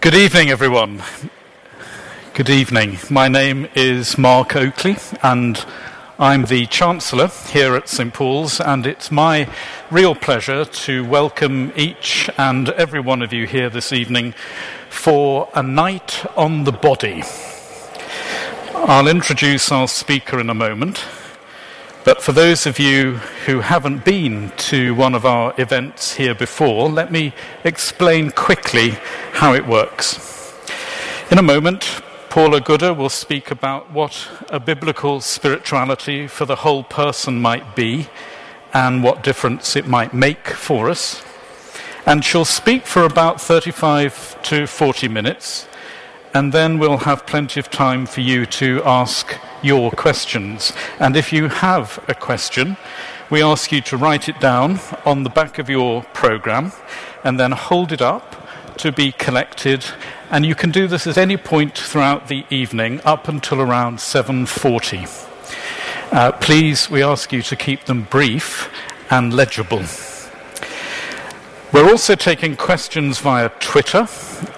Good evening, everyone. Good evening. My name is Mark Oakley, and I'm the Chancellor here at St Paul's, and it's my real pleasure to welcome each and every one of you here this evening for a night on the body. I'll introduce our speaker in a moment. But for those of you who haven't been to one of our events here before, let me explain quickly how it works. In a moment, Paula Gooder will speak about what a biblical spirituality for the whole person might be and what difference it might make for us. And she'll speak for about 35 to 40 minutes, and then we'll have plenty of time for you to ask your questions. And if you have a question, we ask you to write it down on the back of your program and then hold it up to be collected and you can do this at any point throughout the evening up until around 7:40. Uh, please, we ask you to keep them brief and legible. We're also taking questions via Twitter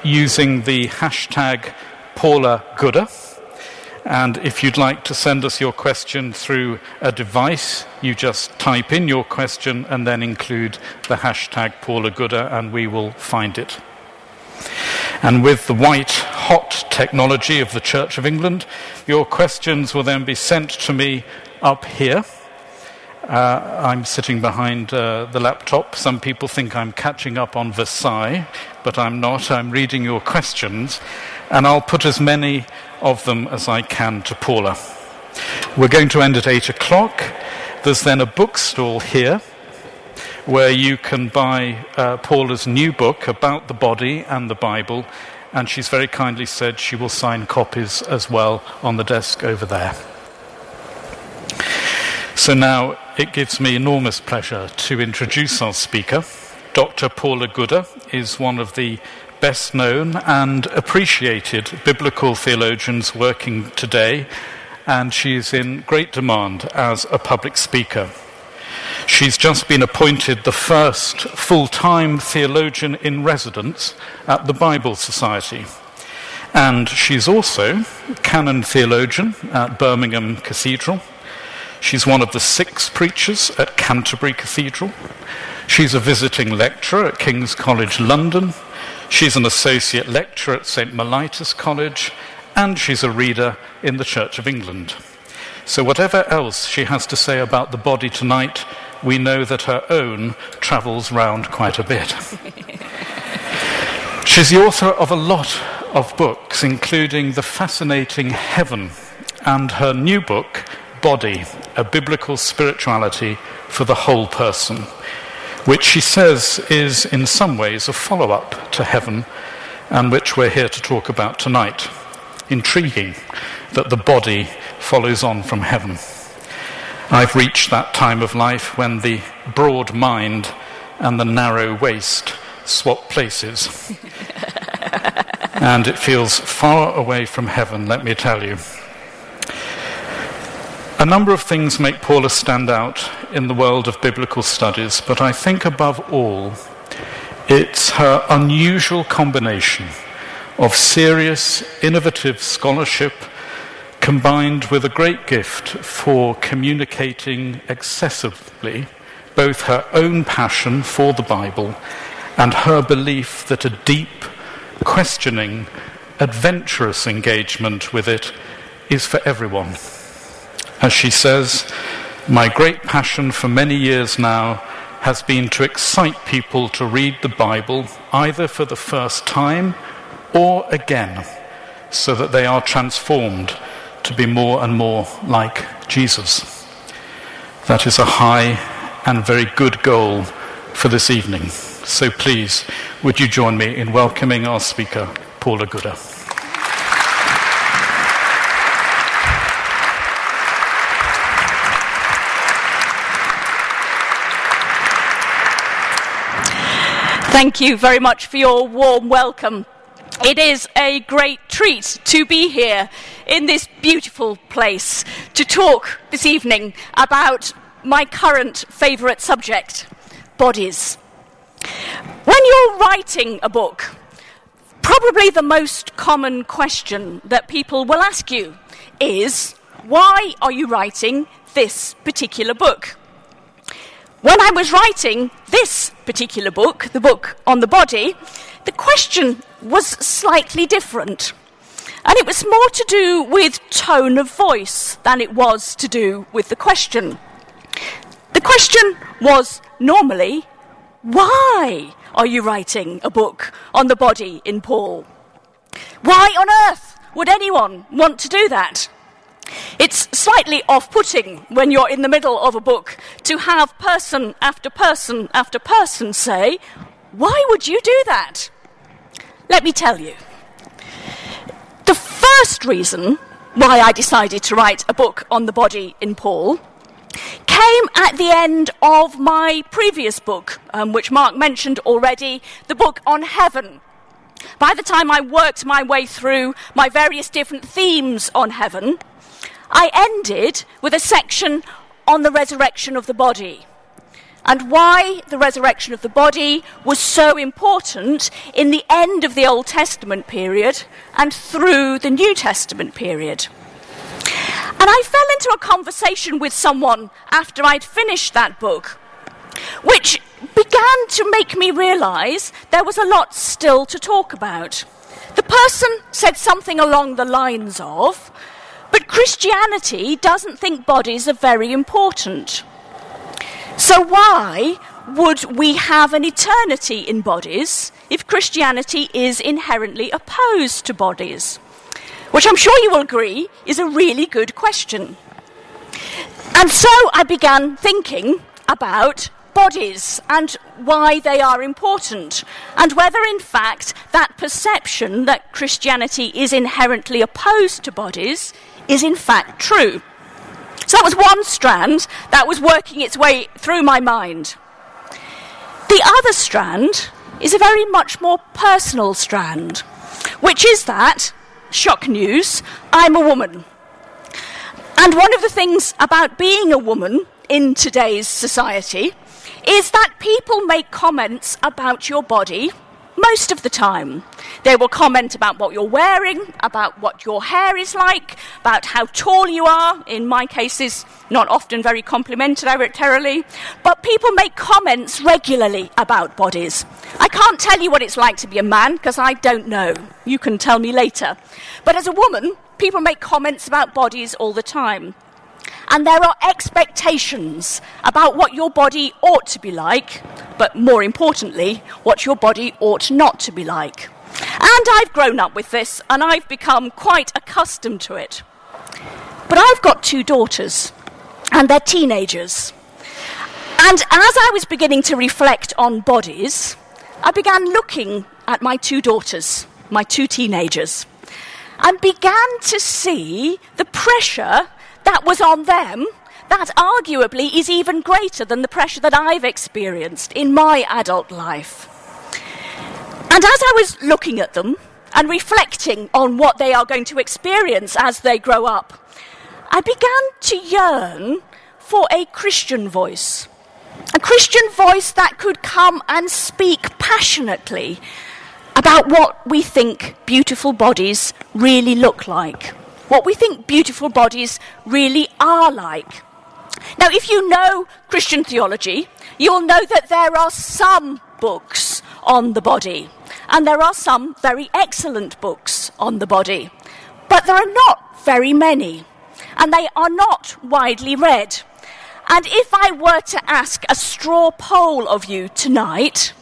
using the hashtag Paula Gooder. And if you'd like to send us your question through a device, you just type in your question and then include the hashtag Paula Gooder, and we will find it. And with the white hot technology of the Church of England, your questions will then be sent to me up here. Uh, I'm sitting behind uh, the laptop. Some people think I'm catching up on Versailles, but I'm not. I'm reading your questions, and I'll put as many of them as I can to Paula. We're going to end at 8 o'clock. There's then a bookstall here where you can buy uh, Paula's new book about the body and the Bible, and she's very kindly said she will sign copies as well on the desk over there. So now it gives me enormous pleasure to introduce our speaker. Dr. Paula Gooder is one of the best known and appreciated biblical theologians working today, and she is in great demand as a public speaker. She's just been appointed the first full time theologian in residence at the Bible Society. And she's also canon theologian at Birmingham Cathedral. She's one of the six preachers at Canterbury Cathedral. She's a visiting lecturer at King's College London. She's an associate lecturer at St. Mellitus College. And she's a reader in the Church of England. So, whatever else she has to say about the body tonight, we know that her own travels round quite a bit. She's the author of a lot of books, including The Fascinating Heaven and her new book, Body A Biblical Spirituality for the Whole Person, which she says is in some ways a follow up to Heaven and which we're here to talk about tonight. Intriguing that the body follows on from heaven. I've reached that time of life when the broad mind and the narrow waist swap places. and it feels far away from heaven, let me tell you. A number of things make Paula stand out in the world of biblical studies, but I think above all, it's her unusual combination of serious, innovative scholarship combined with a great gift for communicating excessively both her own passion for the Bible and her belief that a deep, questioning, adventurous engagement with it is for everyone. As she says, my great passion for many years now has been to excite people to read the Bible either for the first time or again, so that they are transformed to be more and more like Jesus. That is a high and very good goal for this evening. So please, would you join me in welcoming our speaker, Paula Gooder? Thank you very much for your warm welcome. It is a great treat to be here in this beautiful place to talk this evening about my current favourite subject bodies. When you're writing a book, probably the most common question that people will ask you is why are you writing this particular book? When I was writing this particular book, the book on the body, the question was slightly different. And it was more to do with tone of voice than it was to do with the question. The question was normally, why are you writing a book on the body in Paul? Why on earth would anyone want to do that? It's slightly off putting when you're in the middle of a book to have person after person after person say, Why would you do that? Let me tell you. The first reason why I decided to write a book on the body in Paul came at the end of my previous book, um, which Mark mentioned already, the book on heaven. By the time I worked my way through my various different themes on heaven, I ended with a section on the resurrection of the body and why the resurrection of the body was so important in the end of the Old Testament period and through the New Testament period. And I fell into a conversation with someone after I'd finished that book, which began to make me realize there was a lot still to talk about. The person said something along the lines of, but Christianity doesn't think bodies are very important. So, why would we have an eternity in bodies if Christianity is inherently opposed to bodies? Which I'm sure you will agree is a really good question. And so I began thinking about bodies and why they are important, and whether, in fact, that perception that Christianity is inherently opposed to bodies is in fact true. So that was one strand that was working its way through my mind. The other strand is a very much more personal strand, which is that, shock news, I'm a woman. And one of the things about being a woman in today's society is that people make comments about your body most of the time. They will comment about what you're wearing, about what your hair is like, about how tall you are. In my cases, not often very complimentarily, but people make comments regularly about bodies. I can't tell you what it's like to be a man because I don't know. You can tell me later. But as a woman, people make comments about bodies all the time. And there are expectations about what your body ought to be like, but more importantly, what your body ought not to be like. And I've grown up with this, and I've become quite accustomed to it. But I've got two daughters, and they're teenagers. And as I was beginning to reflect on bodies, I began looking at my two daughters, my two teenagers, and began to see the pressure that was on them that arguably is even greater than the pressure that I've experienced in my adult life. And as I was looking at them and reflecting on what they are going to experience as they grow up, I began to yearn for a Christian voice. A Christian voice that could come and speak passionately about what we think beautiful bodies really look like what we think beautiful bodies really are like. Now, if you know Christian theology, you'll know that there are some books on the body, and there are some very excellent books on the body, but there are not very many, and they are not widely read. And if I were to ask a straw poll of you tonight,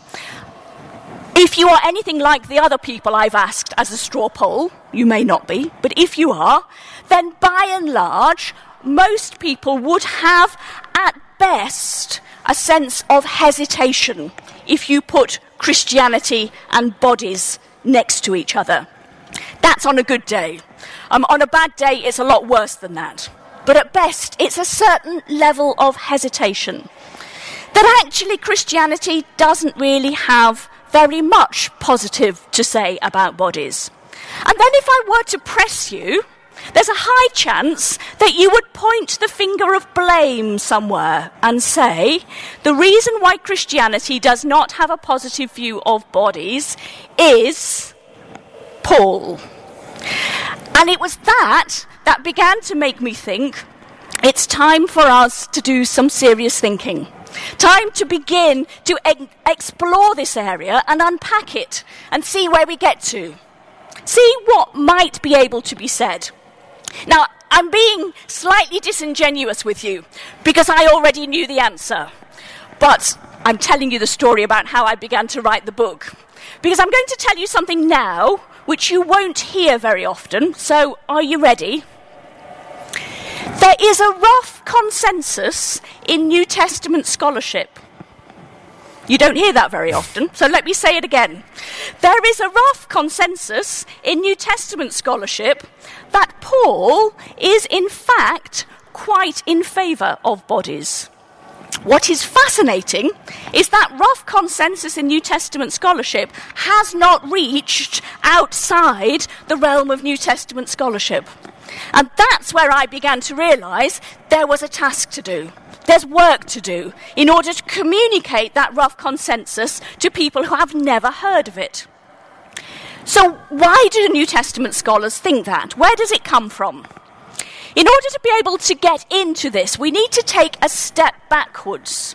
if you are anything like the other people I've asked as a straw poll, you may not be, but if you are, then by and large, most people would have at best a sense of hesitation if you put Christianity and bodies next to each other. That's on a good day. Um, on a bad day, it's a lot worse than that. But at best, it's a certain level of hesitation. That actually Christianity doesn't really have very much positive to say about bodies. And then if I were to press you, there's a high chance that you would point the finger of blame somewhere and say, the reason why Christianity does not have a positive view of bodies is Paul. And it was that that began to make me think it's time for us to do some serious thinking. Time to begin to e- explore this area and unpack it and see where we get to. See what might be able to be said. Now, I'm being slightly disingenuous with you because I already knew the answer. But I'm telling you the story about how I began to write the book. Because I'm going to tell you something now which you won't hear very often. So, are you ready? There is a rough consensus in New Testament scholarship. You don't hear that very often, so let me say it again. There is a rough consensus in New Testament scholarship that Paul is, in fact, quite in favour of bodies. What is fascinating is that rough consensus in New Testament scholarship has not reached outside the realm of New Testament scholarship. And that's where I began to realise there was a task to do. There's work to do in order to communicate that rough consensus to people who have never heard of it. So, why do New Testament scholars think that? Where does it come from? In order to be able to get into this, we need to take a step backwards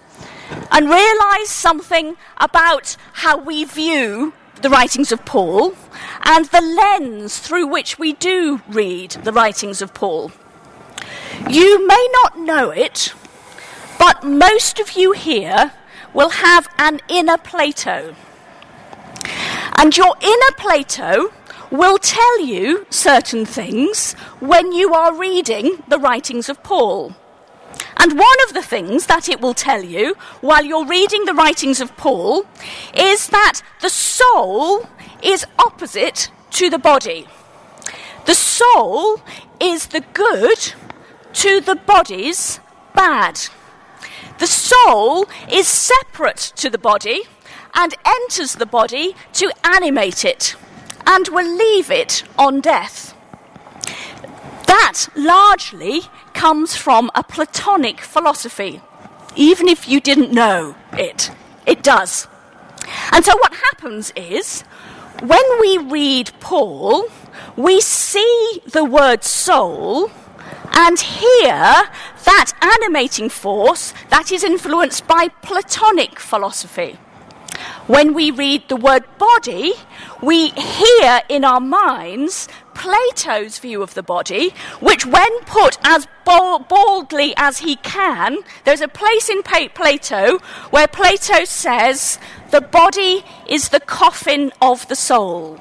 and realize something about how we view the writings of Paul and the lens through which we do read the writings of Paul. You may not know it, but most of you here will have an inner Plato. And your inner Plato will tell you certain things when you are reading the writings of Paul. And one of the things that it will tell you while you're reading the writings of Paul is that the soul is opposite to the body. The soul is the good to the body's bad. The soul is separate to the body and enters the body to animate it and will leave it on death. That largely comes from a Platonic philosophy, even if you didn't know it. It does. And so what happens is, when we read Paul, we see the word soul and hear that animating force that is influenced by Platonic philosophy. When we read the word body, we hear in our minds Plato's view of the body, which, when put as baldly as he can, there's a place in Plato where Plato says the body is the coffin of the soul.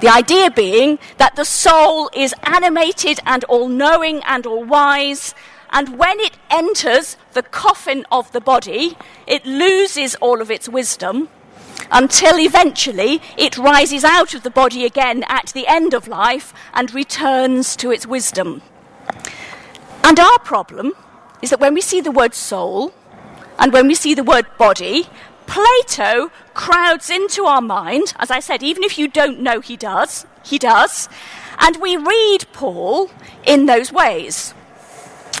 The idea being that the soul is animated and all knowing and all wise, and when it enters the coffin of the body, it loses all of its wisdom until eventually it rises out of the body again at the end of life and returns to its wisdom. And our problem is that when we see the word soul and when we see the word body, Plato crowds into our mind, as I said, even if you don't know he does, he does, and we read Paul in those ways.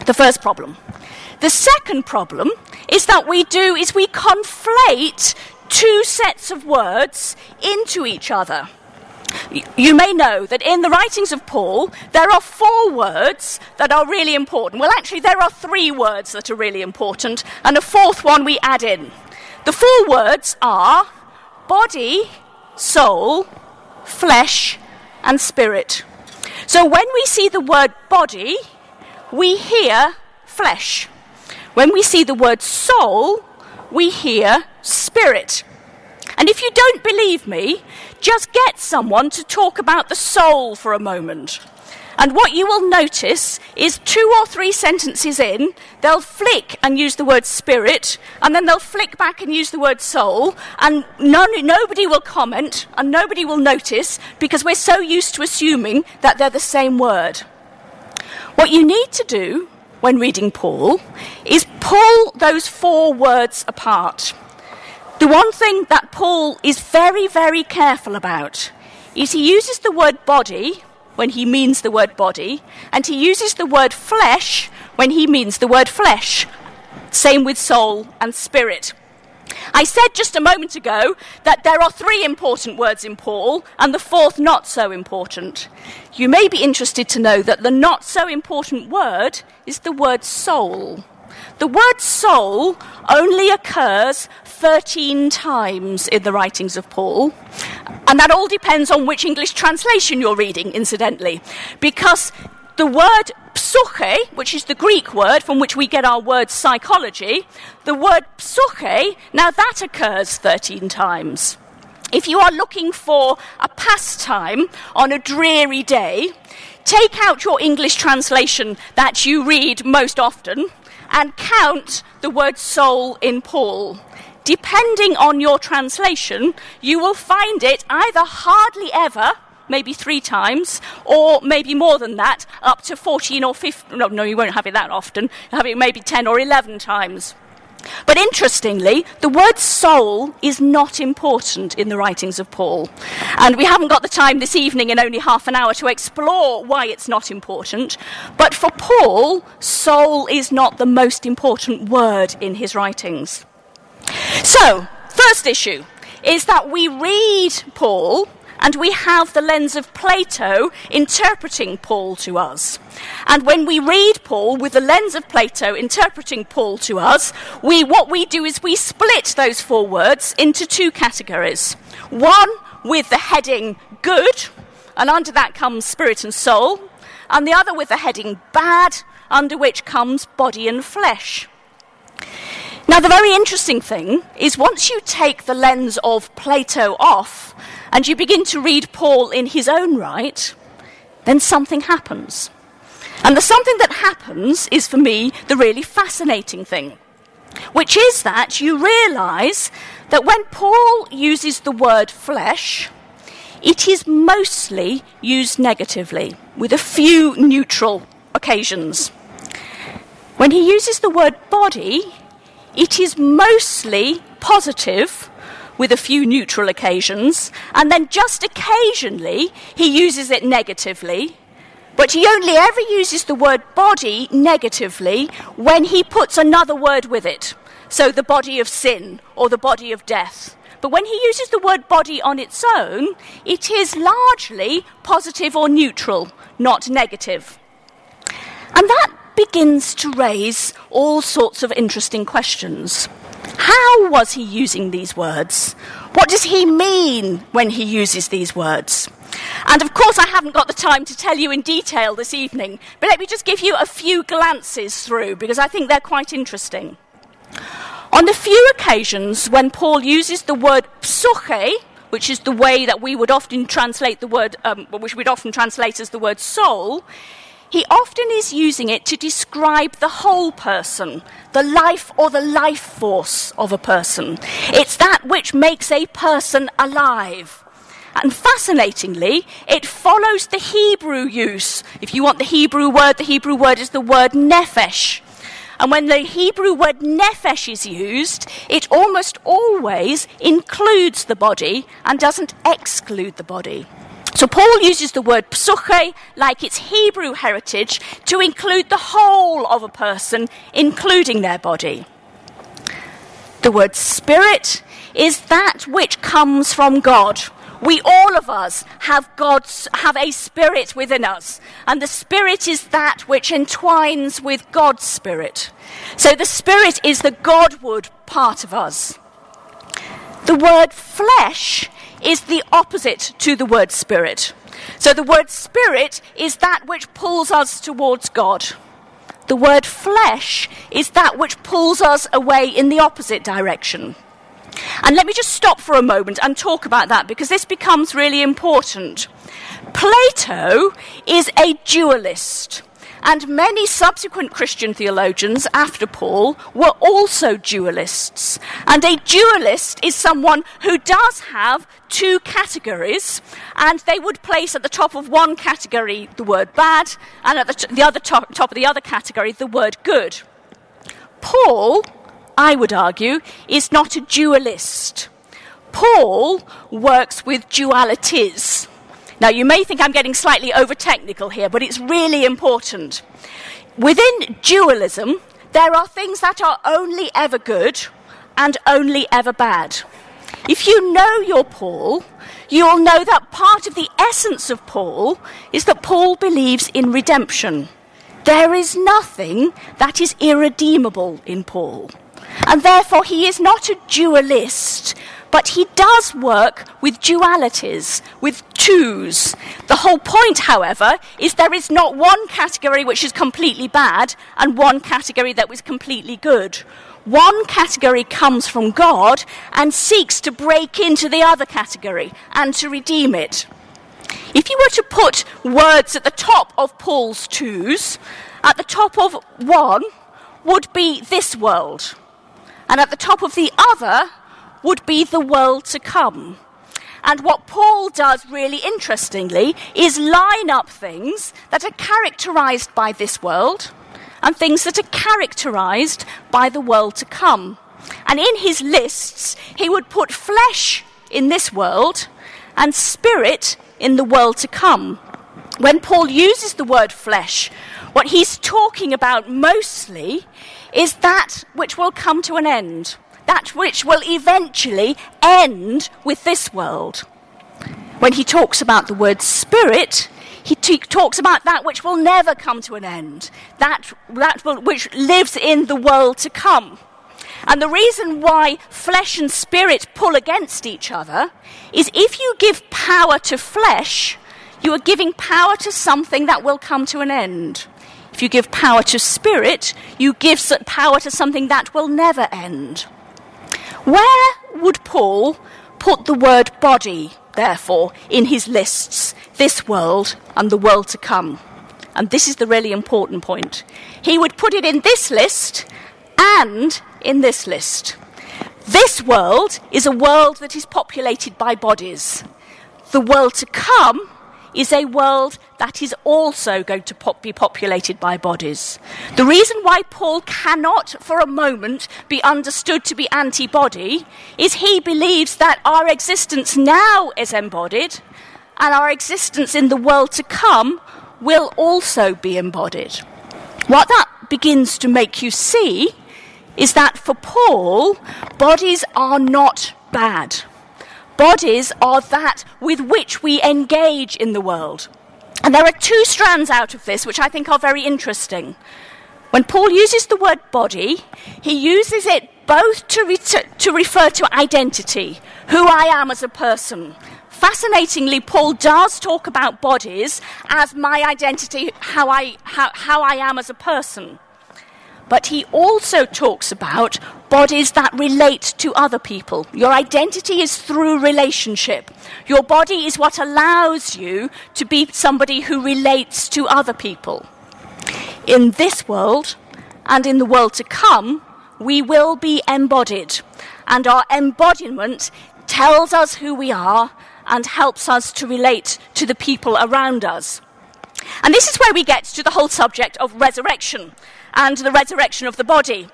The first problem. The second problem is that we do is we conflate two sets of words into each other. You may know that in the writings of Paul, there are four words that are really important. Well, actually, there are three words that are really important, and a fourth one we add in. The four words are body, soul, flesh, and spirit. So when we see the word body, we hear flesh. When we see the word soul, we hear spirit. And if you don't believe me, just get someone to talk about the soul for a moment. And what you will notice is two or three sentences in, they'll flick and use the word spirit, and then they'll flick back and use the word soul, and none, nobody will comment and nobody will notice because we're so used to assuming that they're the same word. What you need to do when reading Paul is pull those four words apart. The one thing that Paul is very, very careful about is he uses the word body when he means the word body, and he uses the word flesh when he means the word flesh. Same with soul and spirit. I said just a moment ago that there are three important words in Paul and the fourth not so important. You may be interested to know that the not so important word is the word soul. The word soul only occurs 13 times in the writings of Paul. And that all depends on which English translation you're reading, incidentally. Because the word psyche, which is the Greek word from which we get our word psychology, the word psyche, now that occurs 13 times. If you are looking for a pastime on a dreary day, take out your English translation that you read most often and count the word soul in Paul depending on your translation, you will find it either hardly ever, maybe three times, or maybe more than that, up to 14 or 15. No, no, you won't have it that often. You'll have it maybe 10 or 11 times. But interestingly, the word soul is not important in the writings of Paul. And we haven't got the time this evening in only half an hour to explore why it's not important. But for Paul, soul is not the most important word in his writings. So, first issue is that we read Paul and we have the lens of Plato interpreting Paul to us. And when we read Paul with the lens of Plato interpreting Paul to us, we, what we do is we split those four words into two categories. One with the heading good, and under that comes spirit and soul, and the other with the heading bad, under which comes body and flesh. Now, the very interesting thing is once you take the lens of Plato off and you begin to read Paul in his own right, then something happens. And the something that happens is, for me, the really fascinating thing, which is that you realize that when Paul uses the word flesh, it is mostly used negatively, with a few neutral occasions. When he uses the word body, it is mostly positive with a few neutral occasions, and then just occasionally he uses it negatively. But he only ever uses the word body negatively when he puts another word with it. So the body of sin or the body of death. But when he uses the word body on its own, it is largely positive or neutral, not negative. And that begins to raise all sorts of interesting questions. How was he using these words? What does he mean when he uses these words? And of course, I haven't got the time to tell you in detail this evening, but let me just give you a few glances through because I think they're quite interesting. On the few occasions when Paul uses the word psyche, which is the way that we would often translate the word, um, which we'd often translate as the word soul, he often is using it to describe the whole person, the life or the life force of a person. It's that which makes a person alive. And fascinatingly, it follows the Hebrew use. If you want the Hebrew word, the Hebrew word is the word nephesh. And when the Hebrew word nephesh is used, it almost always includes the body and doesn't exclude the body. So Paul uses the word psuche like its Hebrew heritage to include the whole of a person, including their body. The word spirit is that which comes from God. We all of us have God's have a spirit within us, and the spirit is that which entwines with God's spirit. So the spirit is the Godward part of us. The word flesh is the opposite to the word spirit. So the word spirit is that which pulls us towards God. The word flesh is that which pulls us away in the opposite direction. And let me just stop for a moment and talk about that because this becomes really important. Plato is a dualist. And many subsequent Christian theologians after Paul were also dualists. And a dualist is someone who does have two categories, and they would place at the top of one category the word bad, and at the, t- the other top, top of the other category the word good. Paul, I would argue, is not a dualist. Paul works with dualities. Now, you may think I'm getting slightly over technical here, but it's really important. Within dualism, there are things that are only ever good and only ever bad. If you know your Paul, you'll know that part of the essence of Paul is that Paul believes in redemption. There is nothing that is irredeemable in Paul. And therefore, he is not a dualist, but he does work with dualities, with twos. The whole point, however, is there is not one category which is completely bad and one category that was completely good. One category comes from God and seeks to break into the other category and to redeem it. If you were to put words at the top of Paul's twos, at the top of one would be this world, and at the top of the other would be the world to come. And what Paul does really interestingly is line up things that are characterized by this world and things that are characterized by the world to come. And in his lists, he would put flesh in this world and spirit in the world to come. When Paul uses the word flesh, what he's talking about mostly is that which will come to an end, that which will eventually end with this world. When he talks about the word spirit, he t- talks about that which will never come to an end, that, that will, which lives in the world to come. And the reason why flesh and spirit pull against each other is if you give power to flesh, you are giving power to something that will come to an end. If you give power to spirit, you give power to something that will never end. Where would Paul put the word body, therefore, in his lists? this world and the world to come. And this is the really important point. He would put it in this list and in this list. This world is a world that is populated by bodies. The world to come is a world that is also going to pop- be populated by bodies. The reason why Paul cannot, for a moment, be understood to be anti body is he believes that our existence now is embodied and our existence in the world to come will also be embodied. What that begins to make you see is that for Paul, bodies are not bad. Bodies are that with which we engage in the world. And there are two strands out of this which I think are very interesting. When Paul uses the word body, he uses it both to, re- to refer to identity, who I am as a person, fascinatingly, Paul does talk about bodies as my identity, how I, how, how I am as a person. But he also talks about bodies that relate to other people. Your identity is through relationship. Your body is what allows you to be somebody who relates to other people. In this world and in the world to come, we will be embodied. And our embodiment tells us who we are and helps us to relate to the people around us. And this is where we get to the whole subject of resurrection and the resurrection of the body.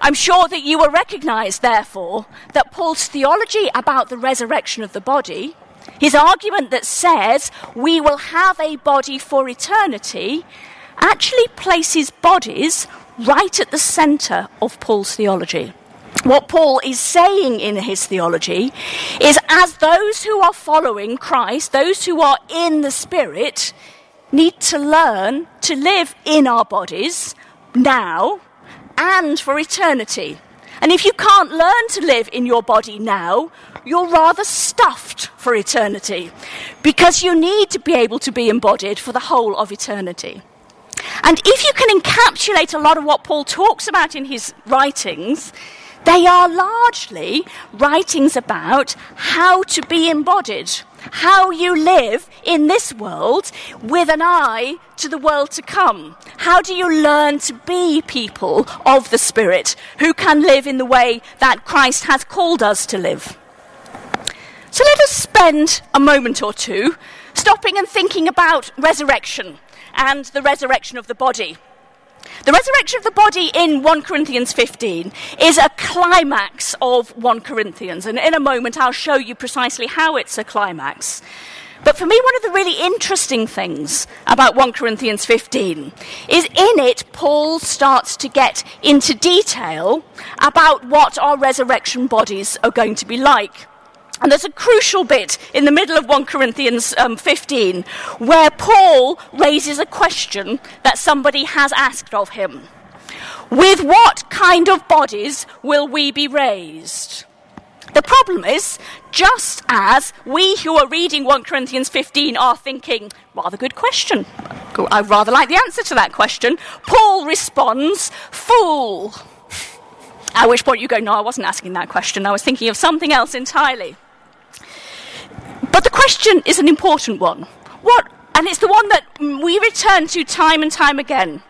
I'm sure that you will recognize, therefore, that Paul's theology about the resurrection of the body, his argument that says we will have a body for eternity, actually places bodies right at the center of Paul's theology what Paul is saying in his theology is as those who are following Christ, those who are in the Spirit, need to learn to live in our bodies now and for eternity. And if you can't learn to live in your body now, you're rather stuffed for eternity because you need to be able to be embodied for the whole of eternity. And if you can encapsulate a lot of what Paul talks about in his writings, they are largely writings about how to be embodied, how you live in this world with an eye to the world to come. How do you learn to be people of the Spirit who can live in the way that Christ has called us to live? So let us spend a moment or two stopping and thinking about resurrection and the resurrection of the body. The resurrection of the body in 1 Corinthians 15 is a climax of 1 Corinthians, and in a moment I'll show you precisely how it's a climax. But for me, one of the really interesting things about 1 Corinthians 15 is in it, Paul starts to get into detail about what our resurrection bodies are going to be like. And there's a crucial bit in the middle of 1 Corinthians um, 15 where Paul raises a question that somebody has asked of him. With what kind of bodies will we be raised? The problem is, just as we who are reading 1 Corinthians 15 are thinking, rather good question, I rather like the answer to that question, Paul responds, fool. At which point you go, no, I wasn't asking that question, I was thinking of something else entirely. But the question is an important one. What, and it's the one that we return to time and time again.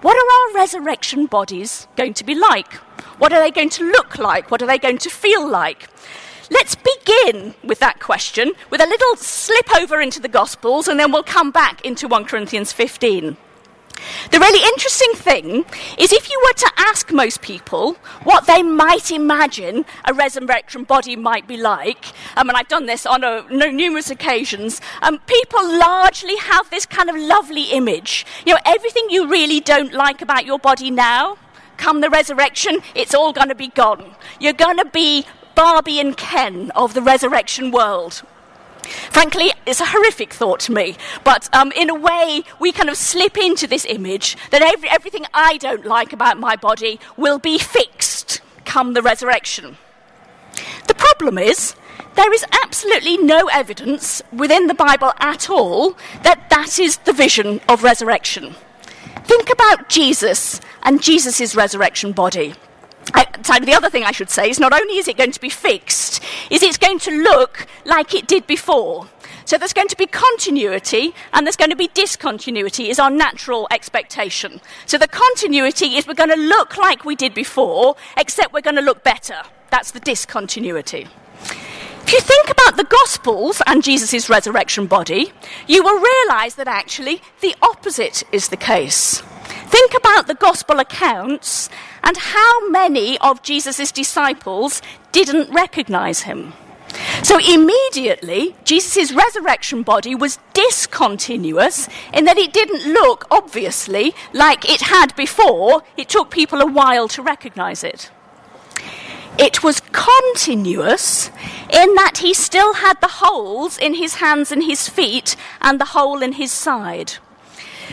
What are our resurrection bodies going to be like? What are they going to look like? What are they going to feel like? Let's begin with that question with a little slip over into the Gospels and then we'll come back into 1 Corinthians 15. The really interesting thing is if you were to ask most people what they might imagine a resurrection body might be like, um, and I've done this on a, no, numerous occasions, um, people largely have this kind of lovely image. You know, everything you really don't like about your body now, come the resurrection, it's all going to be gone. You're going to be Barbie and Ken of the resurrection world. Frankly, it's a horrific thought to me, but um, in a way, we kind of slip into this image that every, everything I don't like about my body will be fixed come the resurrection. The problem is, there is absolutely no evidence within the Bible at all that that is the vision of resurrection. Think about Jesus and Jesus' resurrection body. I, the other thing I should say is not only is it going to be fixed, is it's going to look like it did before. So there's going to be continuity and there's going to be discontinuity is our natural expectation. So the continuity is we're going to look like we did before, except we're going to look better. That's the discontinuity. If you think about the Gospels and Jesus' resurrection body, you will realize that actually the opposite is the case. Think about the Gospel accounts and how many of Jesus' disciples didn't recognize him. So immediately, Jesus' resurrection body was discontinuous in that it didn't look, obviously, like it had before. It took people a while to recognize it. It was continuous in that he still had the holes in his hands and his feet and the hole in his side.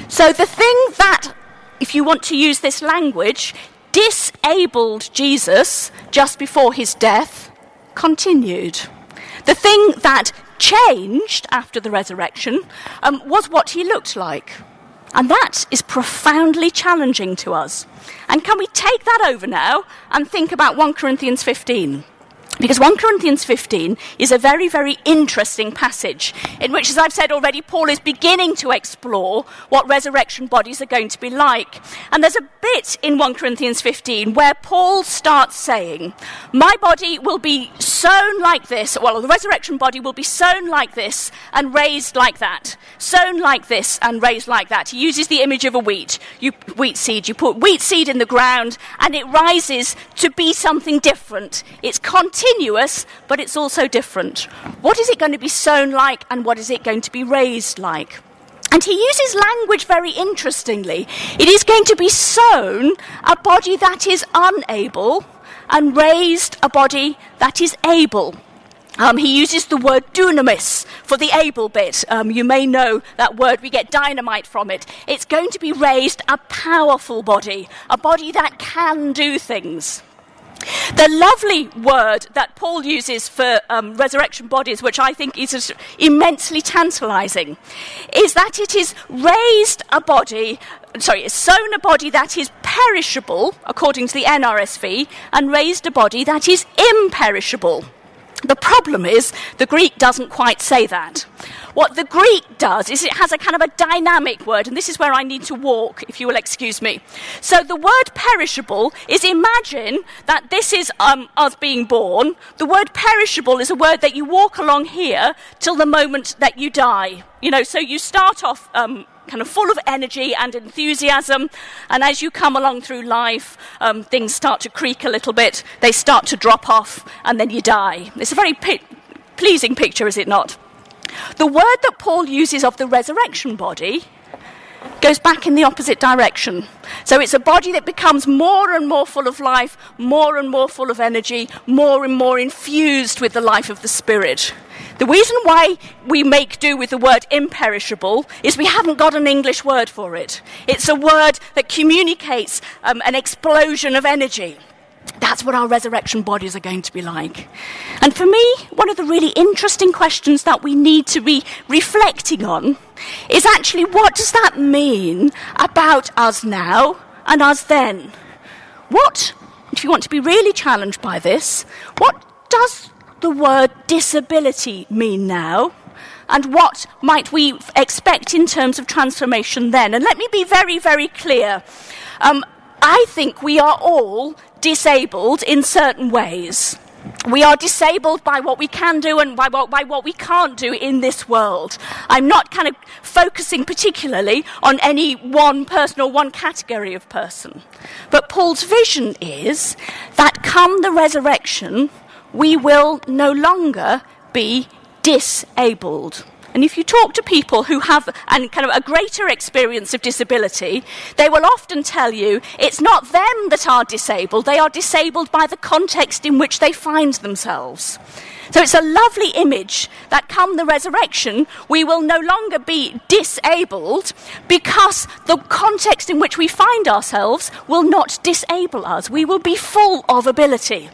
So the thing that, if you want to use this language, disabled Jesus just before his death continued. The thing that changed after the resurrection um, was what he looked like. And that is profoundly challenging to us. And can we take that over now and think about 1 Corinthians 15? Because 1 Corinthians 15 is a very, very interesting passage in which, as I've said already, Paul is beginning to explore what resurrection bodies are going to be like. And there's a bit in 1 Corinthians 15 where Paul starts saying, My body will be sown like this, well, the resurrection body will be sown like this and raised like that. Sown like this and raised like that. He uses the image of a wheat, you, wheat seed. You put wheat seed in the ground and it rises to be something different. It's continuous continuous, but it's also different. What is it going to be sown like, and what is it going to be raised like? And he uses language very interestingly. It is going to be sown a body that is unable, and raised a body that is able. Um, he uses the word dunamis for the able bit. Um, you may know that word, we get dynamite from it. It's going to be raised a powerful body, a body that can do things. The lovely word that Paul uses for um, resurrection bodies, which I think is immensely tantalizing, is that it is raised a body, sorry, it's sown a body that is perishable, according to the NRSV, and raised a body that is imperishable. The problem is the Greek doesn't quite say that. What the Greek does is it has a kind of a dynamic word, and this is where I need to walk, if you will excuse me. So the word perishable is imagine that this is um, us being born. The word perishable is a word that you walk along here till the moment that you die. You know, so you start off um, kind of full of energy and enthusiasm. And as you come along through life, um, things start to creak a little bit, they start to drop off, and then you die. It's a very pi- pleasing picture, is it not? The word that Paul uses of the resurrection body goes back in the opposite direction. So it's a body that becomes more and more full of life, more and more full of energy, more and more infused with the life of the Spirit. The reason why we make do with the word imperishable is we haven't got an English word for it. It's a word that communicates um, an explosion of energy. That's what our resurrection bodies are going to be like. And for me, one of the really interesting questions that we need to be reflecting on is actually what does that mean about us now and us then? What, if you want to be really challenged by this, what does the word disability mean now? And what might we expect in terms of transformation then? And let me be very, very clear. Um, I think we are all disabled in certain ways. We are disabled by what we can do and by what, by what we can't do in this world. I'm not kind of focusing particularly on any one person or one category of person. But Paul's vision is that come the resurrection, we will no longer be disabled. And if you talk to people who have an, kind of a greater experience of disability, they will often tell you it's not them that are disabled, they are disabled by the context in which they find themselves. So it's a lovely image that come the resurrection, we will no longer be disabled because the context in which we find ourselves will not disable us. We will be full of ability.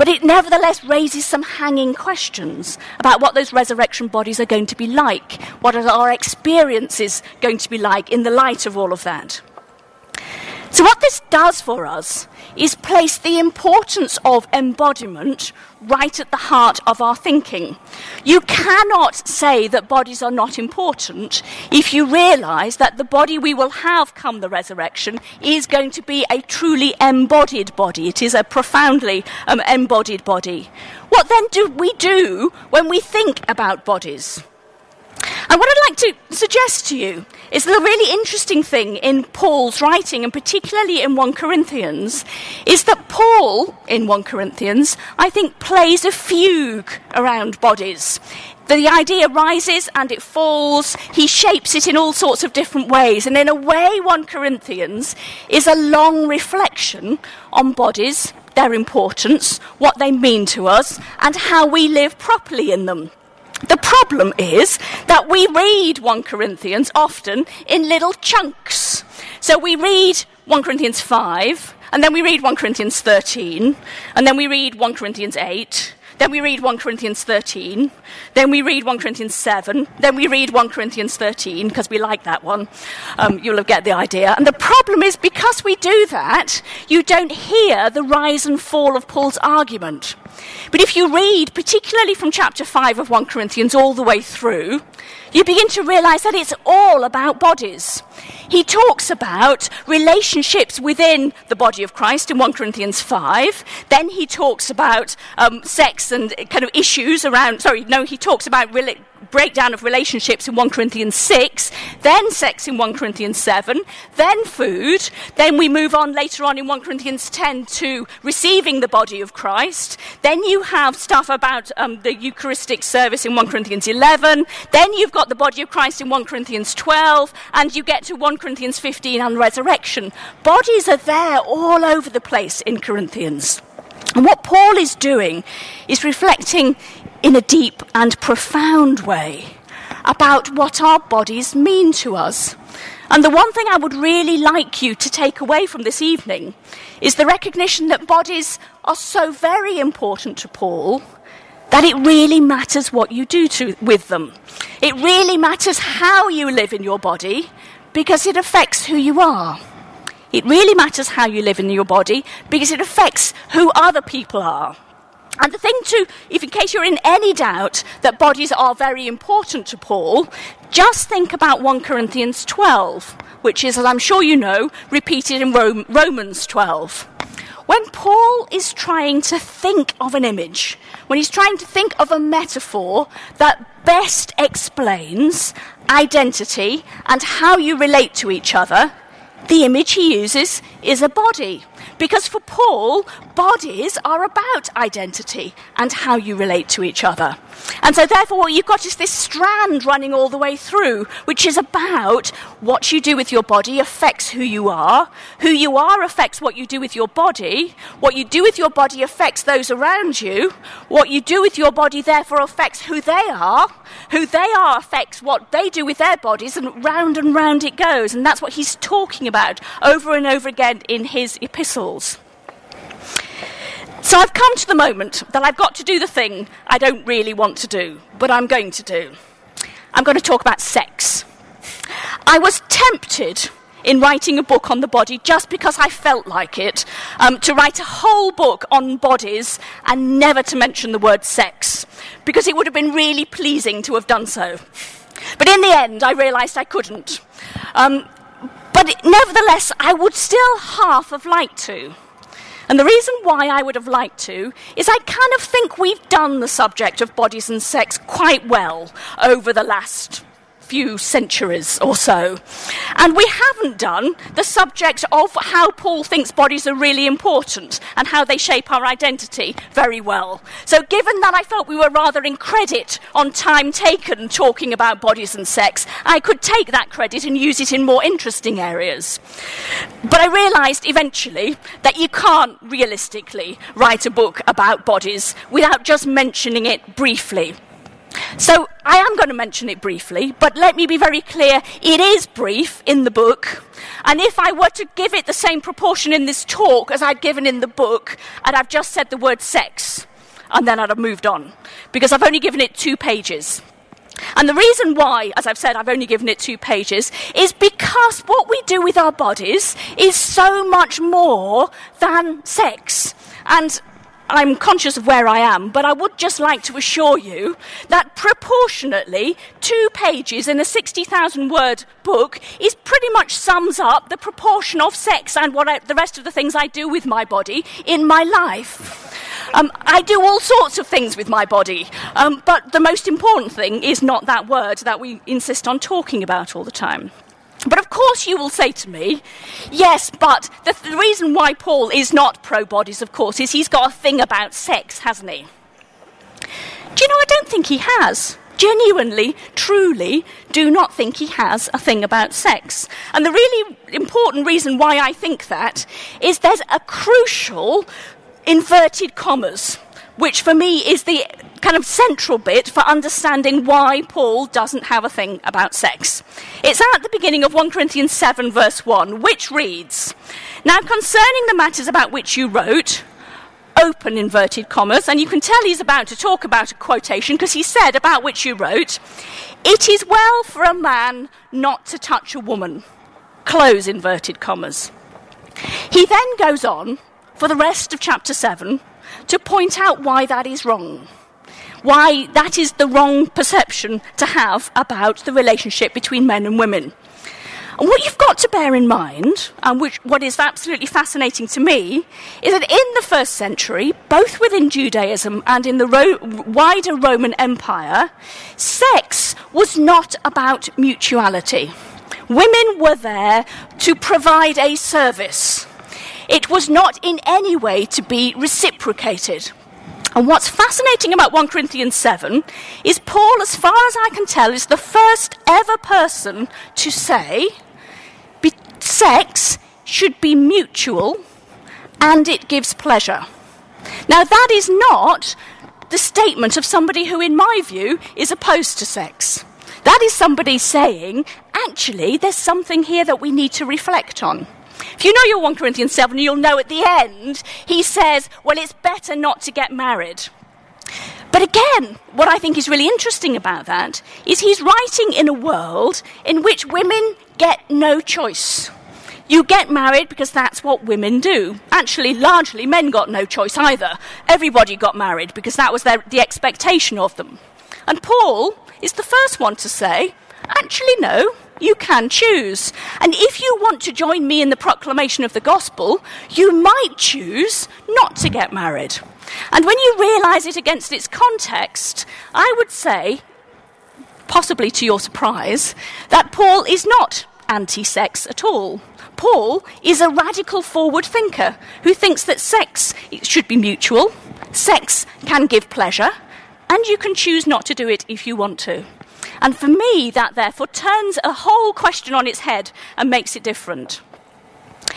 But it nevertheless raises some hanging questions about what those resurrection bodies are going to be like. What are our experiences going to be like in the light of all of that? So, what this does for us is place the importance of embodiment right at the heart of our thinking. You cannot say that bodies are not important if you realize that the body we will have come the resurrection is going to be a truly embodied body. It is a profoundly um, embodied body. What then do we do when we think about bodies? And what I'd like to suggest to you is the really interesting thing in Paul's writing, and particularly in 1 Corinthians, is that Paul, in 1 Corinthians, I think plays a fugue around bodies. The idea rises and it falls. He shapes it in all sorts of different ways. And in a way, 1 Corinthians is a long reflection on bodies, their importance, what they mean to us, and how we live properly in them. The problem is that we read 1 Corinthians often in little chunks. So we read 1 Corinthians 5, and then we read 1 Corinthians 13, and then we read 1 Corinthians 8, then we read 1 Corinthians 13. Then we read 1 Corinthians 7. Then we read 1 Corinthians 13 because we like that one. Um, you'll get the idea. And the problem is because we do that, you don't hear the rise and fall of Paul's argument. But if you read, particularly from chapter 5 of 1 Corinthians all the way through, you begin to realize that it's all about bodies. He talks about relationships within the body of Christ in 1 Corinthians 5. Then he talks about um, sex and kind of issues around, sorry, no, he talks about breakdown of relationships in 1 Corinthians 6, then sex in 1 Corinthians 7, then food, then we move on later on in 1 Corinthians 10 to receiving the body of Christ, then you have stuff about um, the Eucharistic service in 1 Corinthians 11, then you've got the body of Christ in 1 Corinthians 12, and you get to 1 Corinthians 15 and resurrection. Bodies are there all over the place in Corinthians. And what Paul is doing is reflecting in a deep and profound way about what our bodies mean to us. And the one thing I would really like you to take away from this evening is the recognition that bodies are so very important to Paul that it really matters what you do to, with them. It really matters how you live in your body because it affects who you are. It really matters how you live in your body because it affects who other people are. And the thing to, if in case you're in any doubt that bodies are very important to Paul, just think about 1 Corinthians 12, which is, as I'm sure you know, repeated in Rome, Romans 12. When Paul is trying to think of an image, when he's trying to think of a metaphor that best explains identity and how you relate to each other, the image he uses is a body. Because for Paul, bodies are about identity and how you relate to each other. And so, therefore, what you've got is this strand running all the way through, which is about what you do with your body affects who you are, who you are affects what you do with your body, what you do with your body affects those around you, what you do with your body, therefore, affects who they are, who they are affects what they do with their bodies, and round and round it goes. And that's what he's talking about over and over again in his epistles. So I've come to the moment that I've got to do the thing I don't really want to do, but I'm going to do. I'm going to talk about sex. I was tempted in writing a book on the body just because I felt like it, um, to write a whole book on bodies and never to mention the word sex, because it would have been really pleasing to have done so. But in the end, I realised I couldn't. Um, but nevertheless, I would still half have liked to. And the reason why I would have liked to is I kind of think we've done the subject of bodies and sex quite well over the last few centuries or so. And we haven't done the subject of how Paul thinks bodies are really important and how they shape our identity very well. So, given that I felt we were rather in credit on time taken talking about bodies and sex, I could take that credit and use it in more interesting areas. But I realised eventually that you can't realistically write a book about bodies without just mentioning it briefly. So I am going to mention it briefly, but let me be very clear it is brief in the book. And if I were to give it the same proportion in this talk as I'd given in the book, and I've just said the word sex, and then I'd have moved on, because I've only given it two pages. And the reason why, as I've said, I've only given it two pages, is because what we do with our bodies is so much more than sex. And I'm conscious of where I am, but I would just like to assure you that proportionately, two pages in a 60,000 word book is pretty much sums up the proportion of sex and what I, the rest of the things I do with my body in my life. Um, I do all sorts of things with my body, um, but the most important thing is not that word that we insist on talking about all the time. But of course, you will say to me, yes, but the, th- the reason why Paul is not pro bodies, of course, is he's got a thing about sex, hasn't he? Do you know, I don't think he has. Genuinely, truly, do not think he has a thing about sex. And the really important reason why I think that is there's a crucial inverted commas, which for me is the kind of central bit for understanding why Paul doesn't have a thing about sex. It's at the beginning of 1 Corinthians 7, verse 1, which reads Now, concerning the matters about which you wrote, open inverted commas, and you can tell he's about to talk about a quotation because he said, about which you wrote, It is well for a man not to touch a woman. Close inverted commas. He then goes on for the rest of chapter 7 to point out why that is wrong why that is the wrong perception to have about the relationship between men and women. And what you've got to bear in mind, and which, what is absolutely fascinating to me, is that in the first century, both within Judaism and in the Ro- wider Roman Empire, sex was not about mutuality. Women were there to provide a service. It was not in any way to be reciprocated. And what's fascinating about 1 Corinthians 7 is Paul, as far as I can tell, is the first ever person to say sex should be mutual and it gives pleasure. Now, that is not the statement of somebody who, in my view, is opposed to sex. That is somebody saying, actually, there's something here that we need to reflect on. If you know your 1 Corinthians 7, you'll know at the end, he says, well, it's better not to get married. But again, what I think is really interesting about that is he's writing in a world in which women get no choice. You get married because that's what women do. Actually, largely, men got no choice either. Everybody got married because that was their, the expectation of them. And Paul is the first one to say, actually, no, you can choose. And if you want to join me in the proclamation of the gospel, you might choose not to get married. And when you realize it against its context, I would say, possibly to your surprise, that Paul is not anti sex at all. Paul is a radical forward thinker who thinks that sex should be mutual, sex can give pleasure, and you can choose not to do it if you want to. And for me, that therefore turns a whole question on its head and makes it different.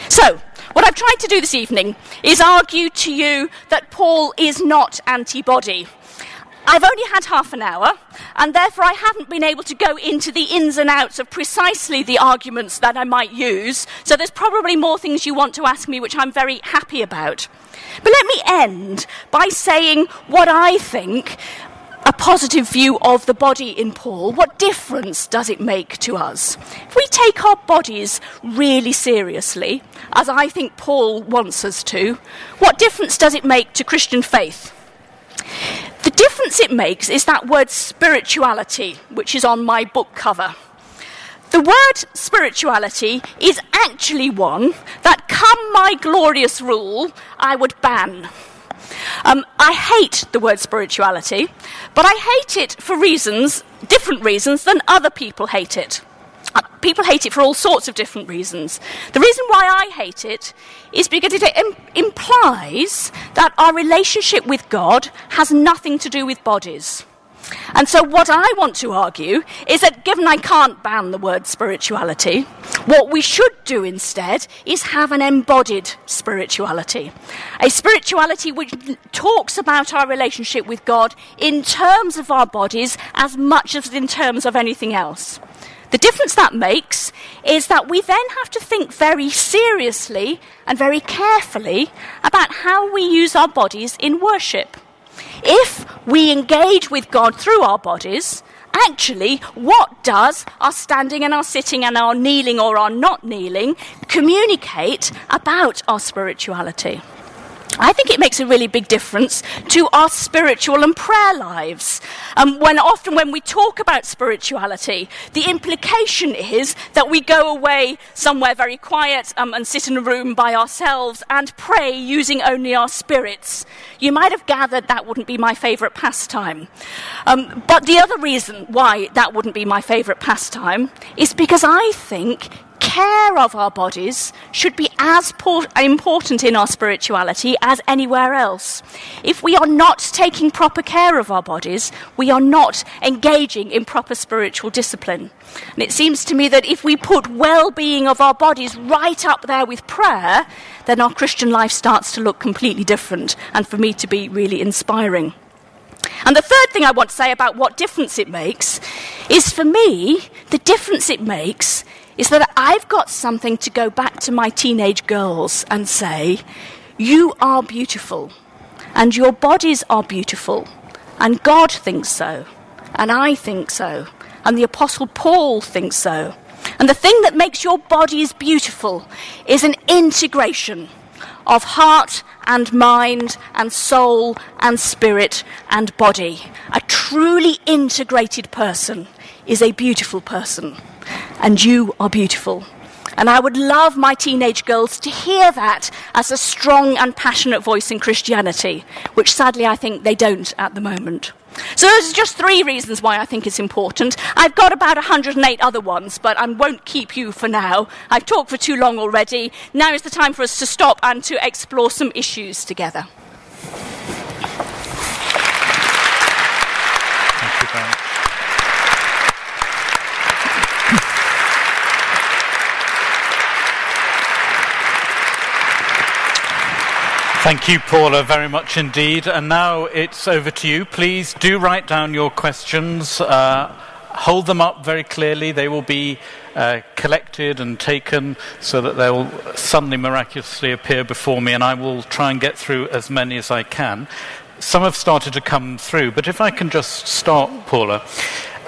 So, what I've tried to do this evening is argue to you that Paul is not antibody. I've only had half an hour, and therefore I haven't been able to go into the ins and outs of precisely the arguments that I might use. So there's probably more things you want to ask me, which I'm very happy about. But let me end by saying what I think a positive view of the body in Paul, what difference does it make to us? If we take our bodies really seriously, as I think Paul wants us to, what difference does it make to Christian faith? The difference it makes is that word spirituality, which is on my book cover. The word spirituality is actually one that, come my glorious rule, I would ban. Um, I hate the word spirituality, but I hate it for reasons, different reasons than other people hate it. Uh, people hate it for all sorts of different reasons. The reason why I hate it is because it Im- implies that our relationship with God has nothing to do with bodies. And so, what I want to argue is that given I can't ban the word spirituality, what we should do instead is have an embodied spirituality. A spirituality which talks about our relationship with God in terms of our bodies as much as in terms of anything else. The difference that makes is that we then have to think very seriously and very carefully about how we use our bodies in worship. If we engage with God through our bodies, actually, what does our standing and our sitting and our kneeling or our not kneeling communicate about our spirituality? I think it makes a really big difference to our spiritual and prayer lives. Um, when often when we talk about spirituality, the implication is that we go away somewhere very quiet um, and sit in a room by ourselves and pray using only our spirits. You might have gathered that wouldn't be my favourite pastime. Um, but the other reason why that wouldn't be my favourite pastime is because I think care of our bodies should be as important in our spirituality as anywhere else. If we are not taking proper care of our bodies, we are not engaging in proper spiritual discipline. And it seems to me that if we put well being of our bodies right up there with prayer, then our Christian life starts to look completely different and for me to be really inspiring. And the third thing I want to say about what difference it makes is for me, the difference it makes is that I've got something to go back to my teenage girls and say, You are beautiful, and your bodies are beautiful, and God thinks so, and I think so, and the Apostle Paul thinks so. And the thing that makes your bodies beautiful is an integration of heart and mind and soul and spirit and body. A truly integrated person is a beautiful person and you are beautiful. And I would love my teenage girls to hear that as a strong and passionate voice in Christianity, which sadly I think they don't at the moment. So those are just three reasons why I think it's important. I've got about 108 other ones, but I won't keep you for now. I've talked for too long already. Now is the time for us to stop and to explore some issues together. Thank you, Paula, very much indeed. And now it's over to you. Please do write down your questions. Uh, hold them up very clearly. They will be uh, collected and taken so that they will suddenly miraculously appear before me, and I will try and get through as many as I can. Some have started to come through, but if I can just start, Paula.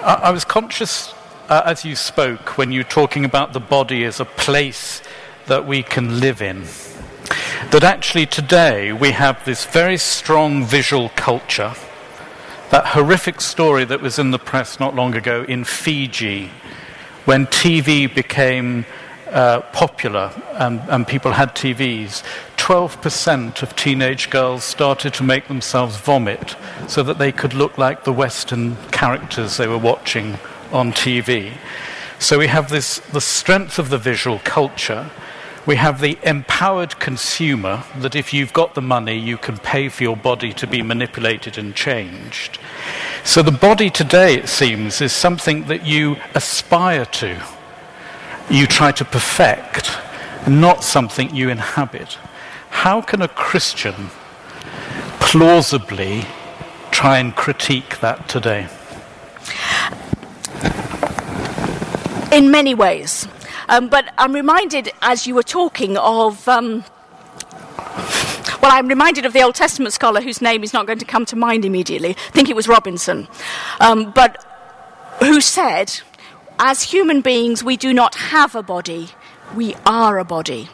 I, I was conscious uh, as you spoke when you were talking about the body as a place that we can live in that actually today we have this very strong visual culture. That horrific story that was in the press not long ago in Fiji, when TV became uh, popular and, and people had TVs, 12% of teenage girls started to make themselves vomit so that they could look like the Western characters they were watching on TV. So we have this, the strength of the visual culture we have the empowered consumer that if you've got the money, you can pay for your body to be manipulated and changed. So the body today, it seems, is something that you aspire to, you try to perfect, not something you inhabit. How can a Christian plausibly try and critique that today? In many ways. Um, but I'm reminded, as you were talking, of. Um, well, I'm reminded of the Old Testament scholar whose name is not going to come to mind immediately. I think it was Robinson. Um, but who said, as human beings, we do not have a body, we are a body.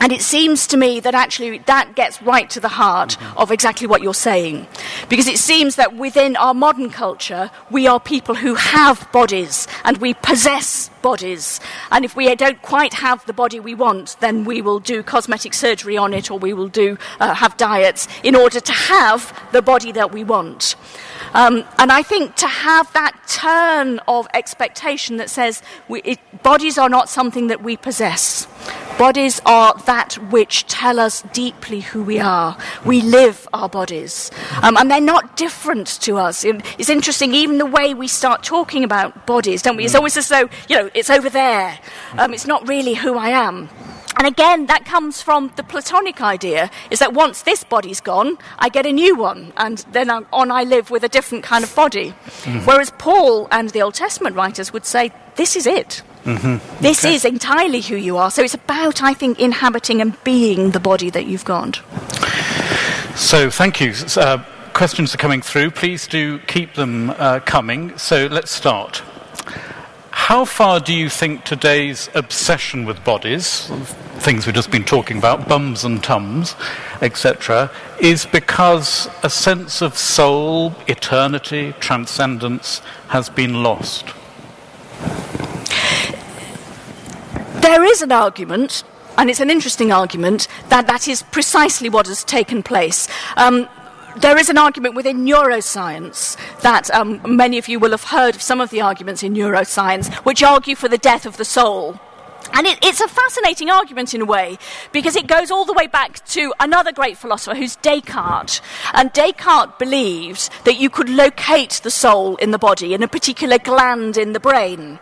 And it seems to me that actually that gets right to the heart of exactly what you're saying. Because it seems that within our modern culture, we are people who have bodies and we possess bodies. And if we don't quite have the body we want, then we will do cosmetic surgery on it or we will do, uh, have diets in order to have the body that we want. Um, and I think to have that turn of expectation that says we, it, bodies are not something that we possess. Bodies are that which tell us deeply who we are. We live our bodies. Um, and they're not different to us. It's interesting, even the way we start talking about bodies, don't we? It's always as though, you know, it's over there. Um, it's not really who I am. And again, that comes from the Platonic idea is that once this body's gone, I get a new one, and then on I live with a different kind of body. Mm-hmm. Whereas Paul and the Old Testament writers would say, this is it. Mm-hmm. This okay. is entirely who you are. So it's about, I think, inhabiting and being the body that you've got. So thank you. Uh, questions are coming through. Please do keep them uh, coming. So let's start. How far do you think today's obsession with bodies, things we've just been talking about, bums and tums, etc., is because a sense of soul, eternity, transcendence has been lost? There is an argument and it's an interesting argument that that is precisely what has taken place. Um, there is an argument within neuroscience that um, many of you will have heard of some of the arguments in neuroscience which argue for the death of the soul. And it, it's a fascinating argument in a way because it goes all the way back to another great philosopher who's Descartes. And Descartes believed that you could locate the soul in the body in a particular gland in the brain.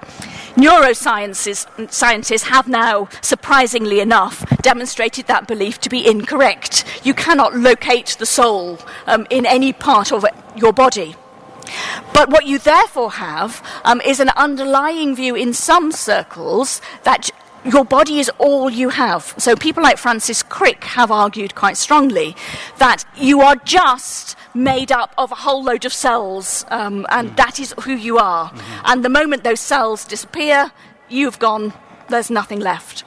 Neuroscientists scientists have now, surprisingly enough, demonstrated that belief to be incorrect. You cannot locate the soul um, in any part of your body. But what you therefore have um, is an underlying view in some circles that your body is all you have. So people like Francis Crick have argued quite strongly that you are just made up of a whole load of cells, um, and mm. that is who you are. Mm-hmm. And the moment those cells disappear, you've gone, there's nothing left.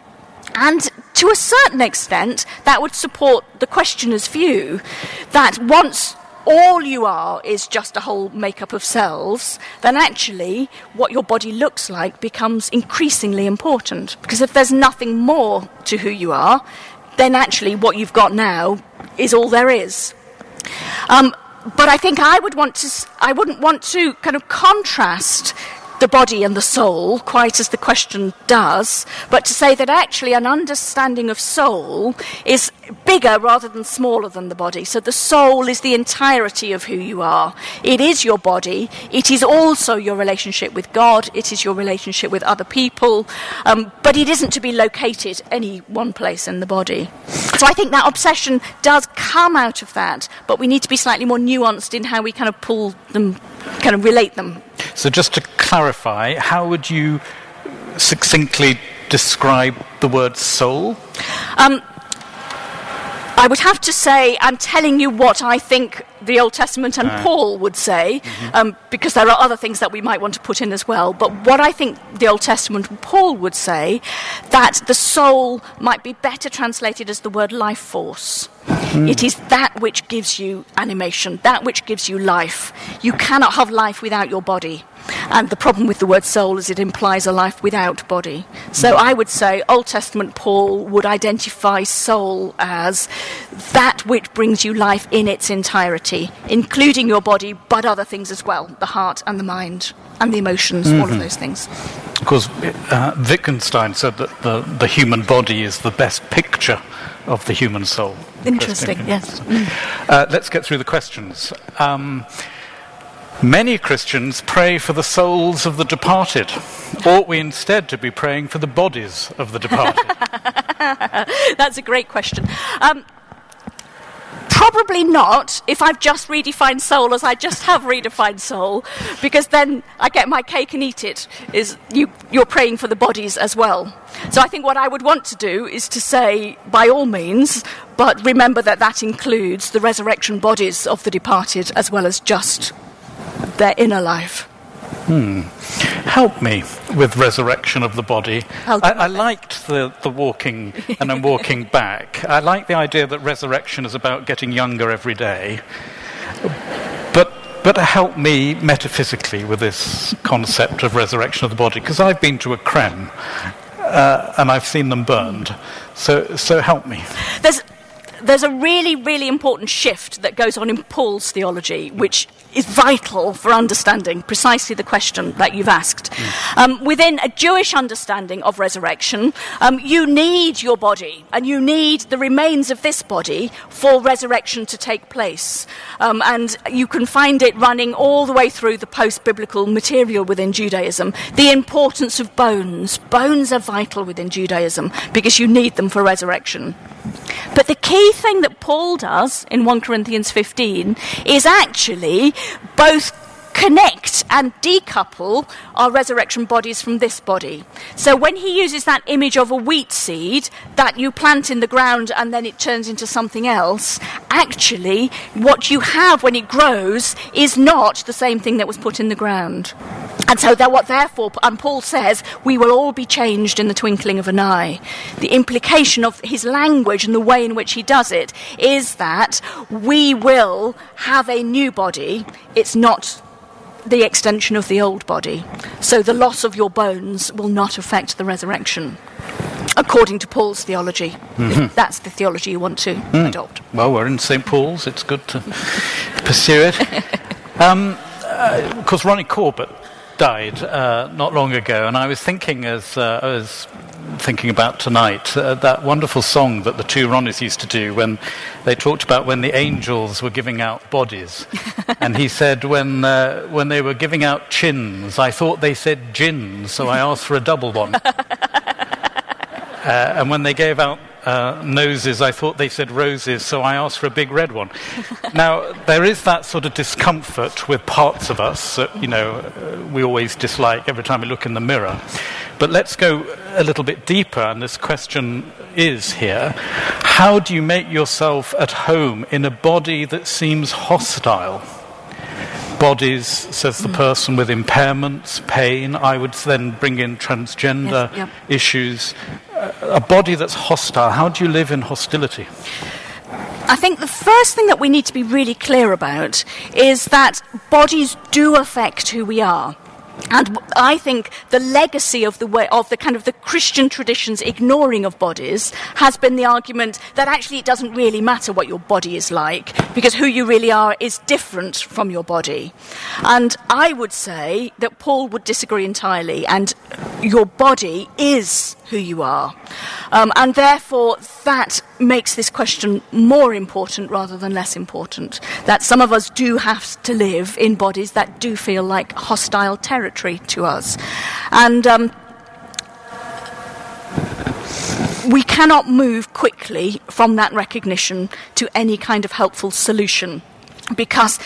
And to a certain extent, that would support the questioner's view that once all you are is just a whole makeup of cells, then actually what your body looks like becomes increasingly important. Because if there's nothing more to who you are, then actually what you've got now is all there is. Um, but I think I would want to, I wouldn't want to kind of contrast the body and the soul, quite as the question does, but to say that actually an understanding of soul is bigger rather than smaller than the body. So the soul is the entirety of who you are. It is your body. It is also your relationship with God. It is your relationship with other people. Um, but it isn't to be located any one place in the body. So I think that obsession does come out of that, but we need to be slightly more nuanced in how we kind of pull them, kind of relate them. So just to clarify, how would you succinctly describe the word soul? Um, I would have to say I'm telling you what I think the Old Testament and uh, Paul would say, mm-hmm. um, because there are other things that we might want to put in as well. But what I think the Old Testament and Paul would say, that the soul might be better translated as the word life force. Mm. It is that which gives you animation, that which gives you life. You cannot have life without your body. And the problem with the word soul is it implies a life without body. So I would say Old Testament Paul would identify soul as that which brings you life in its entirety, including your body, but other things as well the heart and the mind and the emotions, mm-hmm. all of mm-hmm. those things. Of course, uh, Wittgenstein said that the, the human body is the best picture of the human soul. Interesting, Interesting yes. Uh, let's get through the questions. Um, Many Christians pray for the souls of the departed. Ought we instead to be praying for the bodies of the departed? That's a great question. Um, Probably not if I've just redefined soul as I just have redefined soul, because then I get my cake and eat it. Is you, you're praying for the bodies as well. So I think what I would want to do is to say, by all means, but remember that that includes the resurrection bodies of the departed as well as just their inner life. Hmm. Help me with resurrection of the body. I, I, liked the, the walking and then walking back. I like the idea that resurrection is about getting younger every day. But, but help me metaphysically with this concept of resurrection of the body, because I've been to a creme uh, and I've seen them burned. So, so help me. There's, there's a really, really important shift that goes on in Paul's theology, which is vital for understanding precisely the question that you've asked. Mm. Um, within a Jewish understanding of resurrection, um, you need your body and you need the remains of this body for resurrection to take place. Um, and you can find it running all the way through the post biblical material within Judaism. The importance of bones. Bones are vital within Judaism because you need them for resurrection. But the key thing that Paul does in 1 Corinthians 15 is actually both connect and decouple our resurrection bodies from this body. So when he uses that image of a wheat seed that you plant in the ground and then it turns into something else, actually what you have when it grows is not the same thing that was put in the ground. And so what therefore, and Paul says, we will all be changed in the twinkling of an eye. The implication of his language and the way in which he does it is that we will have a new body. It's not the extension of the old body. So the loss of your bones will not affect the resurrection, according to Paul's theology. Mm-hmm. That's the theology you want to mm. adopt. Well, we're in St. Paul's. It's good to pursue it. Um, uh, of course, Ronnie Corbett died uh, not long ago, and I was thinking as uh, I was thinking about tonight uh, that wonderful song that the two Ronnies used to do when they talked about when the angels were giving out bodies, and he said when uh, when they were giving out chins, I thought they said gin, so I asked for a double one. Uh, and when they gave out uh, noses, I thought they said roses, so I asked for a big red one. now, there is that sort of discomfort with parts of us that, you know, uh, we always dislike every time we look in the mirror. But let's go a little bit deeper, and this question is here How do you make yourself at home in a body that seems hostile? Bodies, says the mm. person with impairments, pain. I would then bring in transgender yes, yep. issues a body that's hostile, how do you live in hostility? I think the first thing that we need to be really clear about is that bodies do affect who we are. And I think the legacy of the way, of the kind of the Christian tradition's ignoring of bodies has been the argument that actually it doesn't really matter what your body is like because who you really are is different from your body. And I would say that Paul would disagree entirely, and your body is who you are. Um, and therefore, that makes this question more important rather than less important. That some of us do have to live in bodies that do feel like hostile territory to us. And um, we cannot move quickly from that recognition to any kind of helpful solution because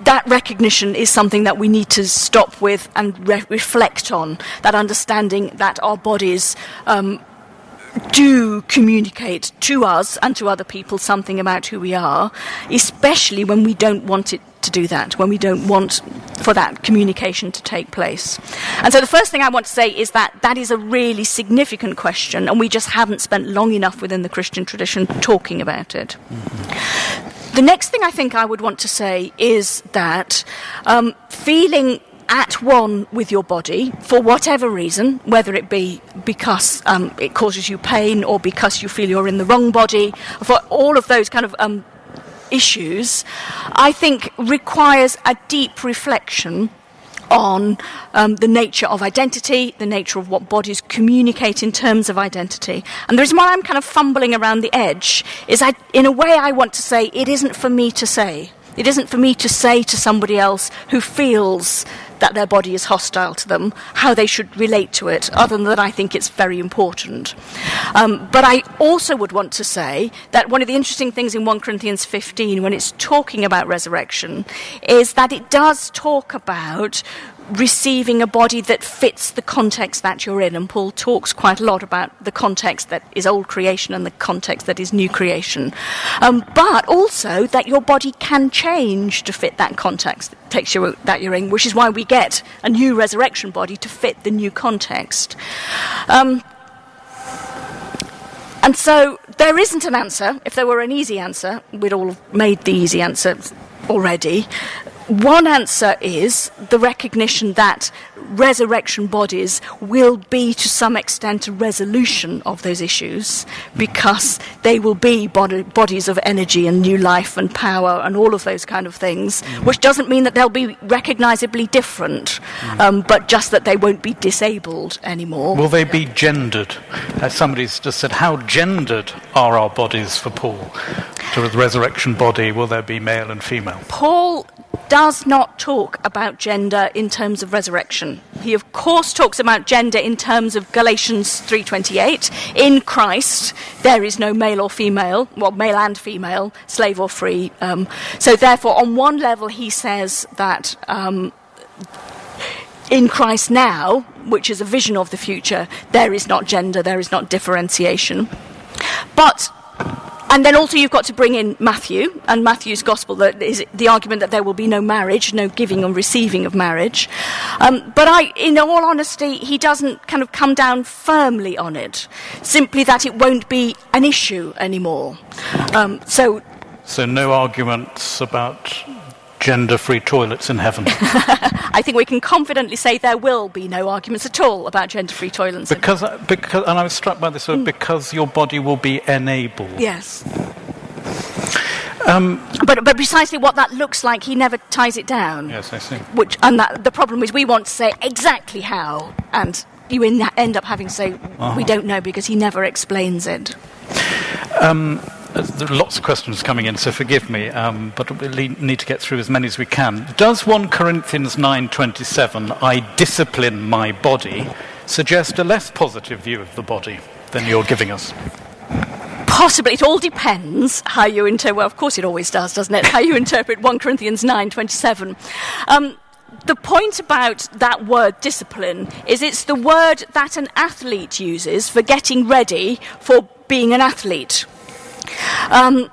that recognition is something that we need to stop with and re- reflect on. That understanding that our bodies um, do communicate to us and to other people something about who we are, especially when we don't want it to do that, when we don't want for that communication to take place. And so the first thing I want to say is that that is a really significant question, and we just haven't spent long enough within the Christian tradition talking about it. Mm-hmm. The next thing I think I would want to say is that um, feeling at one with your body for whatever reason, whether it be because um, it causes you pain or because you feel you're in the wrong body, for all of those kind of um, issues, I think requires a deep reflection on um, the nature of identity, the nature of what bodies communicate in terms of identity. And the reason why I'm kind of fumbling around the edge is, I, in a way, I want to say it isn't for me to say. It isn't for me to say to somebody else who feels that their body is hostile to them, how they should relate to it, other than that I think it's very important. Um, but I also would want to say that one of the interesting things in 1 Corinthians 15, when it's talking about resurrection, is that it does talk about receiving a body that fits the context that you're in. And Paul talks quite a lot about the context that is old creation and the context that is new creation. Um, but also that your body can change to fit that context that, takes that you're in, which is why we get a new resurrection body to fit the new context. Um, and so there isn't an answer. If there were an easy answer, we'd all have made the easy answer already. One answer is the recognition that resurrection bodies will be to some extent a resolution of those issues because they will be bodies of energy and new life and power and all of those kind of things, mm. which doesn't mean that they'll be recognizably different, mm. um, but just that they won't be disabled anymore. Will they be gendered? As somebody's just said, how gendered are our bodies for Paul? To the resurrection body, will there be male and female? Paul does not talk about gender in terms of resurrection. He of course talks about gender in terms of Galatians 3:28. In Christ there is no male or female, well male and female, slave or free. Um, so therefore on one level he says that um, in Christ now, which is a vision of the future, there is not gender, there is not differentiation. But and then also you've got to bring in Matthew and Matthew's gospel that is the argument that there will be no marriage, no giving and receiving of marriage. Um, but I, in all honesty, he doesn't kind of come down firmly on it. Simply that it won't be an issue anymore. Um, so. So no arguments about gender free toilets in heaven? I think we can confidently say there will be no arguments at all about gender free toilets. Because, because, and I was struck by this, mm. because your body will be enabled. Yes. Um, but, but precisely what that looks like, he never ties it down. Yes, I see. Which, and that, the problem is we want to say exactly how, and you end up having to say, uh-huh. we don't know because he never explains it. Um, there are lots of questions coming in, so forgive me, um, but we need to get through as many as we can. Does 1 Corinthians 9.27, I discipline my body, suggest a less positive view of the body than you're giving us? Possibly. It all depends how you interpret, well, of course it always does, doesn't it, how you interpret 1 Corinthians 9.27. Um, the point about that word discipline is it's the word that an athlete uses for getting ready for being an athlete. Um,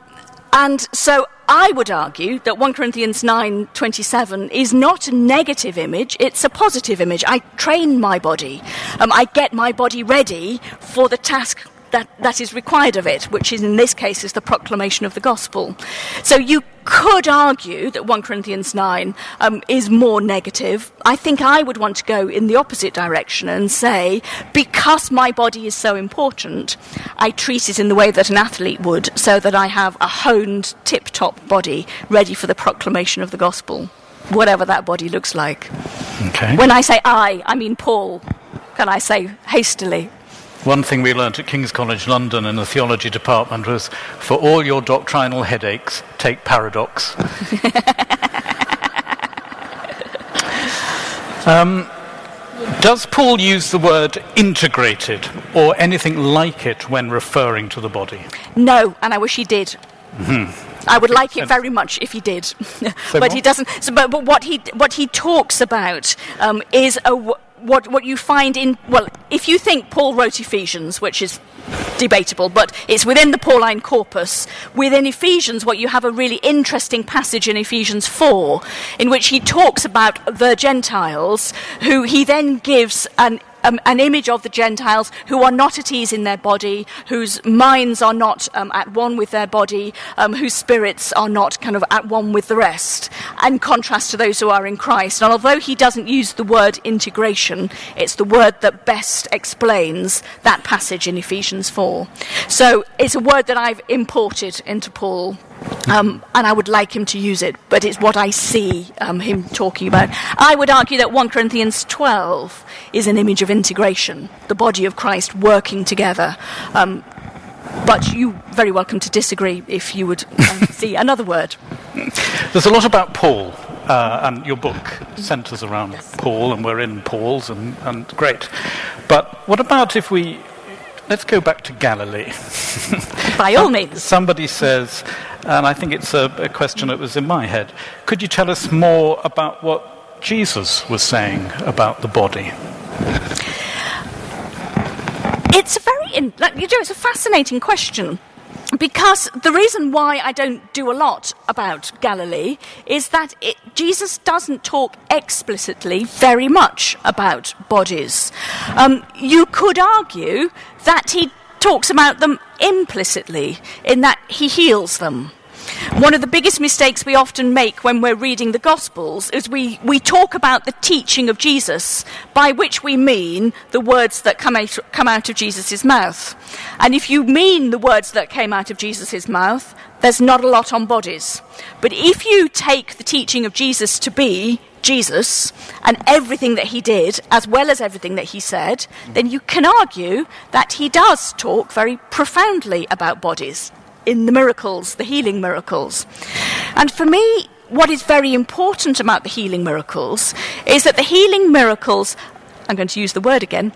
and so I would argue that 1 Corinthians 9:27 is not a negative image, it's a positive image. I train my body. Um, I get my body ready for the task that, that is required of it, which is in this case is the proclamation of the gospel. So you could argue that 1 Corinthians 9 um, is more negative. I think I would want to go in the opposite direction and say, because my body is so important, I treat it in the way that an athlete would, so that I have a honed, tip top body ready for the proclamation of the gospel, whatever that body looks like. Okay. When I say I, I mean Paul. Can I say hastily? One thing we learnt at King's College London in the theology department was for all your doctrinal headaches, take paradox. um, does Paul use the word integrated or anything like it when referring to the body? No, and I wish he did. Mm-hmm. I would like it very much if he did, but he doesn't. So, but, but, what he what he talks about um, is a what, what you find in, well, if you think Paul wrote Ephesians, which is debatable, but it's within the Pauline corpus. Within Ephesians, what you have a really interesting passage in Ephesians 4, in which he talks about the Gentiles, who he then gives an um, an image of the Gentiles who are not at ease in their body, whose minds are not um, at one with their body, um, whose spirits are not kind of at one with the rest, in contrast to those who are in Christ. And although he doesn't use the word integration, it's the word that best explains that passage in Ephesians 4. So it's a word that I've imported into Paul um, and I would like him to use it, but it's what I see um, him talking about. I would argue that 1 Corinthians 12 is an image of integration, the body of Christ working together. Um, but you very welcome to disagree if you would uh, see another word. There's a lot about Paul, uh, and your book centres around yes. Paul, and we're in Paul's, and, and great. But what about if we let's go back to Galilee? By all means. Somebody says, and I think it's a, a question that was in my head. Could you tell us more about what Jesus was saying about the body? It's a very, you know, it's a fascinating question because the reason why I don't do a lot about Galilee is that it, Jesus doesn't talk explicitly very much about bodies. Um, you could argue that he talks about them implicitly in that he heals them. One of the biggest mistakes we often make when we're reading the Gospels is we, we talk about the teaching of Jesus, by which we mean the words that come out, come out of Jesus' mouth. And if you mean the words that came out of Jesus' mouth, there's not a lot on bodies. But if you take the teaching of Jesus to be Jesus and everything that he did, as well as everything that he said, then you can argue that he does talk very profoundly about bodies in the miracles, the healing miracles. And for me, what is very important about the healing miracles is that the healing miracles, I'm going to use the word again,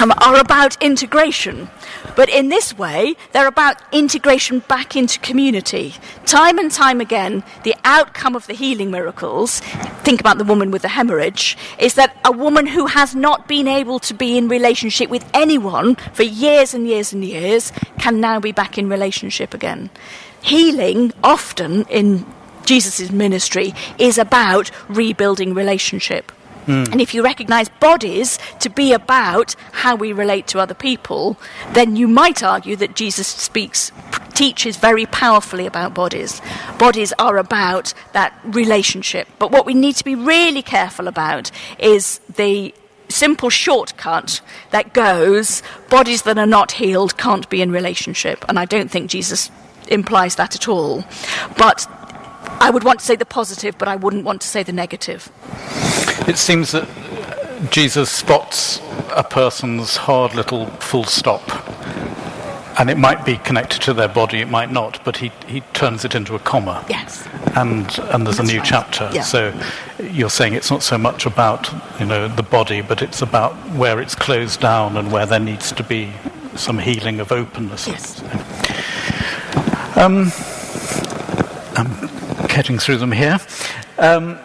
Um, are about integration. But in this way, they're about integration back into community. Time and time again, the outcome of the healing miracles, think about the woman with the hemorrhage, is that a woman who has not been able to be in relationship with anyone for years and years and years can now be back in relationship again. Healing, often in Jesus' ministry, is about rebuilding relationship. Mm. And if you recognize bodies to be about how we relate to other people, then you might argue that Jesus speaks, teaches very powerfully about bodies. Bodies are about that relationship. But what we need to be really careful about is the simple shortcut that goes bodies that are not healed can't be in relationship. And I don't think Jesus implies that at all. But I would want to say the positive, but I wouldn't want to say the negative. It seems that Jesus spots a person's hard little full stop. And it might be connected to their body, it might not, but he, he turns it into a comma. Yes. And and there's That's a new right. chapter. Yeah. So you're saying it's not so much about, you know, the body, but it's about where it's closed down and where there needs to be some healing of openness. Yes. Um, I'm getting through them here. Um,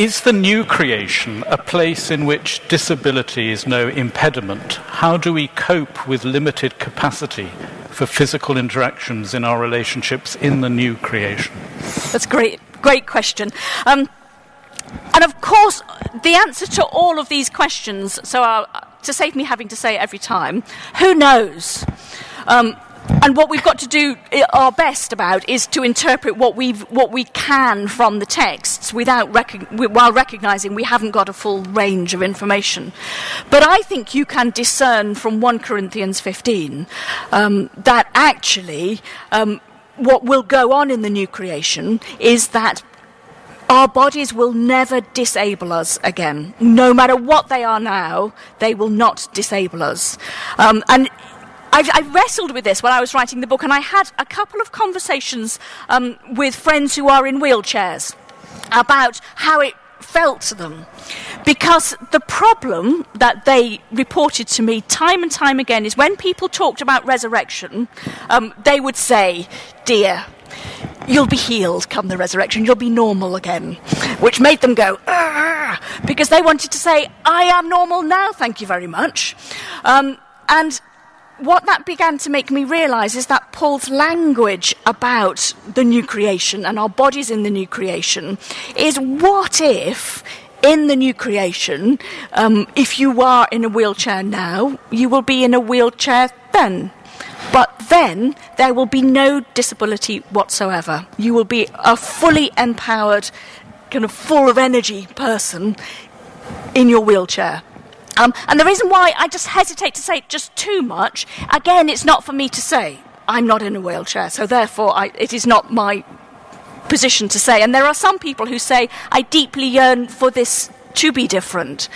is the new creation a place in which disability is no impediment? How do we cope with limited capacity for physical interactions in our relationships in the new creation? That's great, great question. Um, and of course, the answer to all of these questions, so uh, to save me having to say it every time, who knows? Um, and what we've got to do our best about is to interpret what, we what we can from the texts without rec- while recognizing we haven't got a full range of information. But I think you can discern from 1 Corinthians 15 um, that actually um, what will go on in the new creation is that our bodies will never disable us again. No matter what they are now, they will not disable us. Um, and I've, I wrestled with this when I was writing the book, and I had a couple of conversations um, with friends who are in wheelchairs about how it felt to them. Because the problem that they reported to me time and time again is when people talked about resurrection, um, they would say, Dear, you'll be healed come the resurrection, you'll be normal again. Which made them go, because they wanted to say, I am normal now, thank you very much. Um, and what that began to make me realize is that Paul's language about the new creation and our bodies in the new creation is what if in the new creation, um, if you are in a wheelchair now, you will be in a wheelchair then. But then there will be no disability whatsoever. You will be a fully empowered, kind of full of energy person in your wheelchair. Um, and the reason why I just hesitate to say just too much, again, it's not for me to say. I'm not in a wheelchair, so therefore I, it is not my position to say. And there are some people who say, I deeply yearn for this to be different.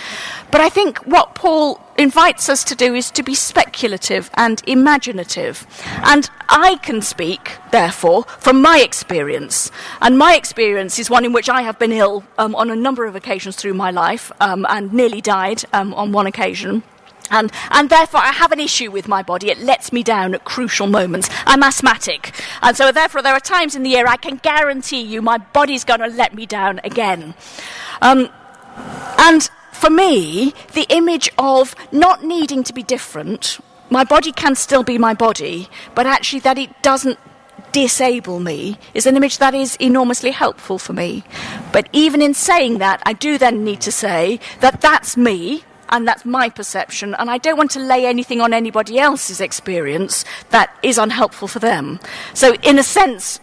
But I think what Paul invites us to do is to be speculative and imaginative. And I can speak, therefore, from my experience. And my experience is one in which I have been ill um, on a number of occasions through my life um, and nearly died um, on one occasion. And, and therefore, I have an issue with my body. It lets me down at crucial moments. I'm asthmatic. And so, therefore, there are times in the year I can guarantee you my body's going to let me down again. Um, and for me, the image of not needing to be different, my body can still be my body, but actually that it doesn't disable me is an image that is enormously helpful for me. But even in saying that, I do then need to say that that's me, and that's my perception, and I don't want to lay anything on anybody else's experience that is unhelpful for them. So, in a sense,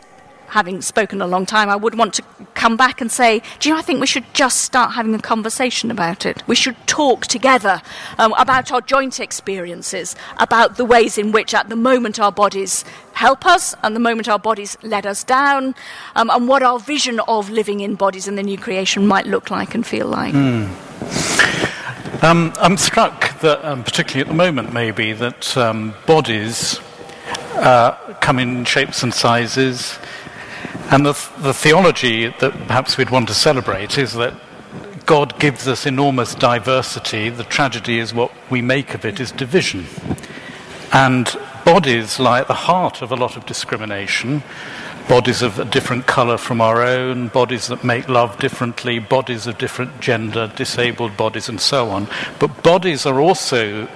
having spoken a long time, I would want to come back and say, do you know, I think we should just start having a conversation about it. We should talk together um, about our joint experiences, about the ways in which at the moment our bodies help us and the moment our bodies let us down, um, and what our vision of living in bodies in the new creation might look like and feel like. Mm. Um, I'm struck that, um, particularly at the moment, maybe, that um, bodies uh, come in shapes and sizes. And the, the theology that perhaps we'd want to celebrate is that God gives us enormous diversity. The tragedy is what we make of it is division. And bodies lie at the heart of a lot of discrimination bodies of a different colour from our own, bodies that make love differently, bodies of different gender, disabled bodies, and so on. But bodies are also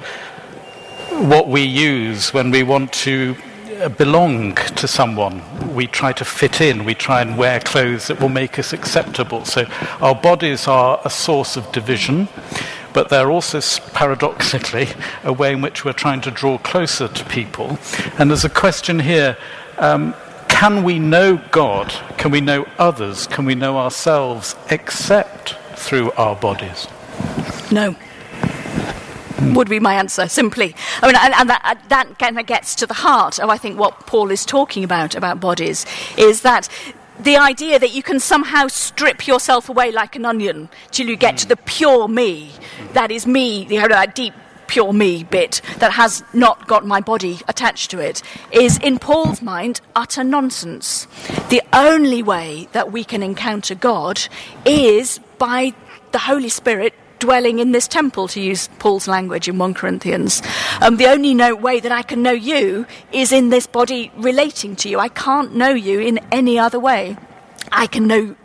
what we use when we want to belong to someone. We try to fit in, we try and wear clothes that will make us acceptable. So our bodies are a source of division, but they're also paradoxically a way in which we're trying to draw closer to people. And there's a question here. Um, can we know God? Can we know others? Can we know ourselves except through our bodies? No. Would be my answer, simply. I mean, and, and that, uh, that kind of gets to the heart of, I think, what Paul is talking about, about bodies, is that the idea that you can somehow strip yourself away like an onion till you get to the pure me, that is me, you know, that deep pure me bit that has not got my body attached to it is, in Paul's mind, utter nonsense. The only way that we can encounter God is by the Holy Spirit dwelling in this temple, to use Paul's language in 1 Corinthians. Um, the only no way that I can know you is in this body relating to you. I can't know you in any other way. I can know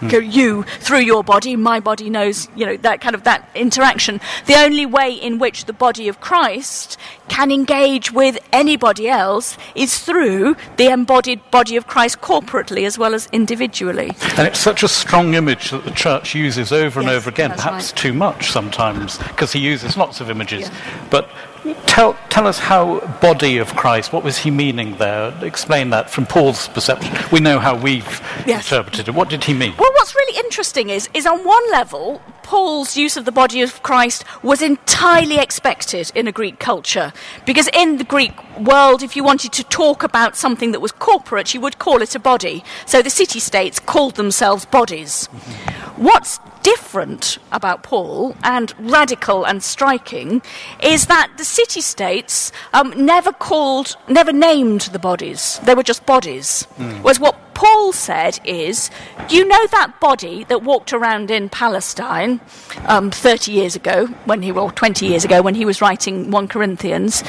mm. you through your body, my body knows, you know, that kind of that interaction. The only way in which the body of Christ can engage with anybody else is through the embodied body of Christ corporately as well as individually. And it's such a strong image that the church uses over yes, and over again, perhaps right. too much sometimes, because he uses lots of images. Yeah. But Tell, tell us how body of Christ, what was he meaning there? Explain that from Paul's perception. We know how we've yes. interpreted it. What did he mean? Well, what's really interesting is, is on one level, Paul's use of the body of Christ was entirely expected in a Greek culture. Because in the Greek world, if you wanted to talk about something that was corporate, you would call it a body. So the city states called themselves bodies. Mm-hmm. What's different about Paul and radical and striking is that the city states um, never called, never named the bodies. They were just bodies. Mm. Whereas what Paul said is, you know that body that walked around in Palestine um, 30 years ago, when he, well, 20 years ago, when he was writing 1 Corinthians?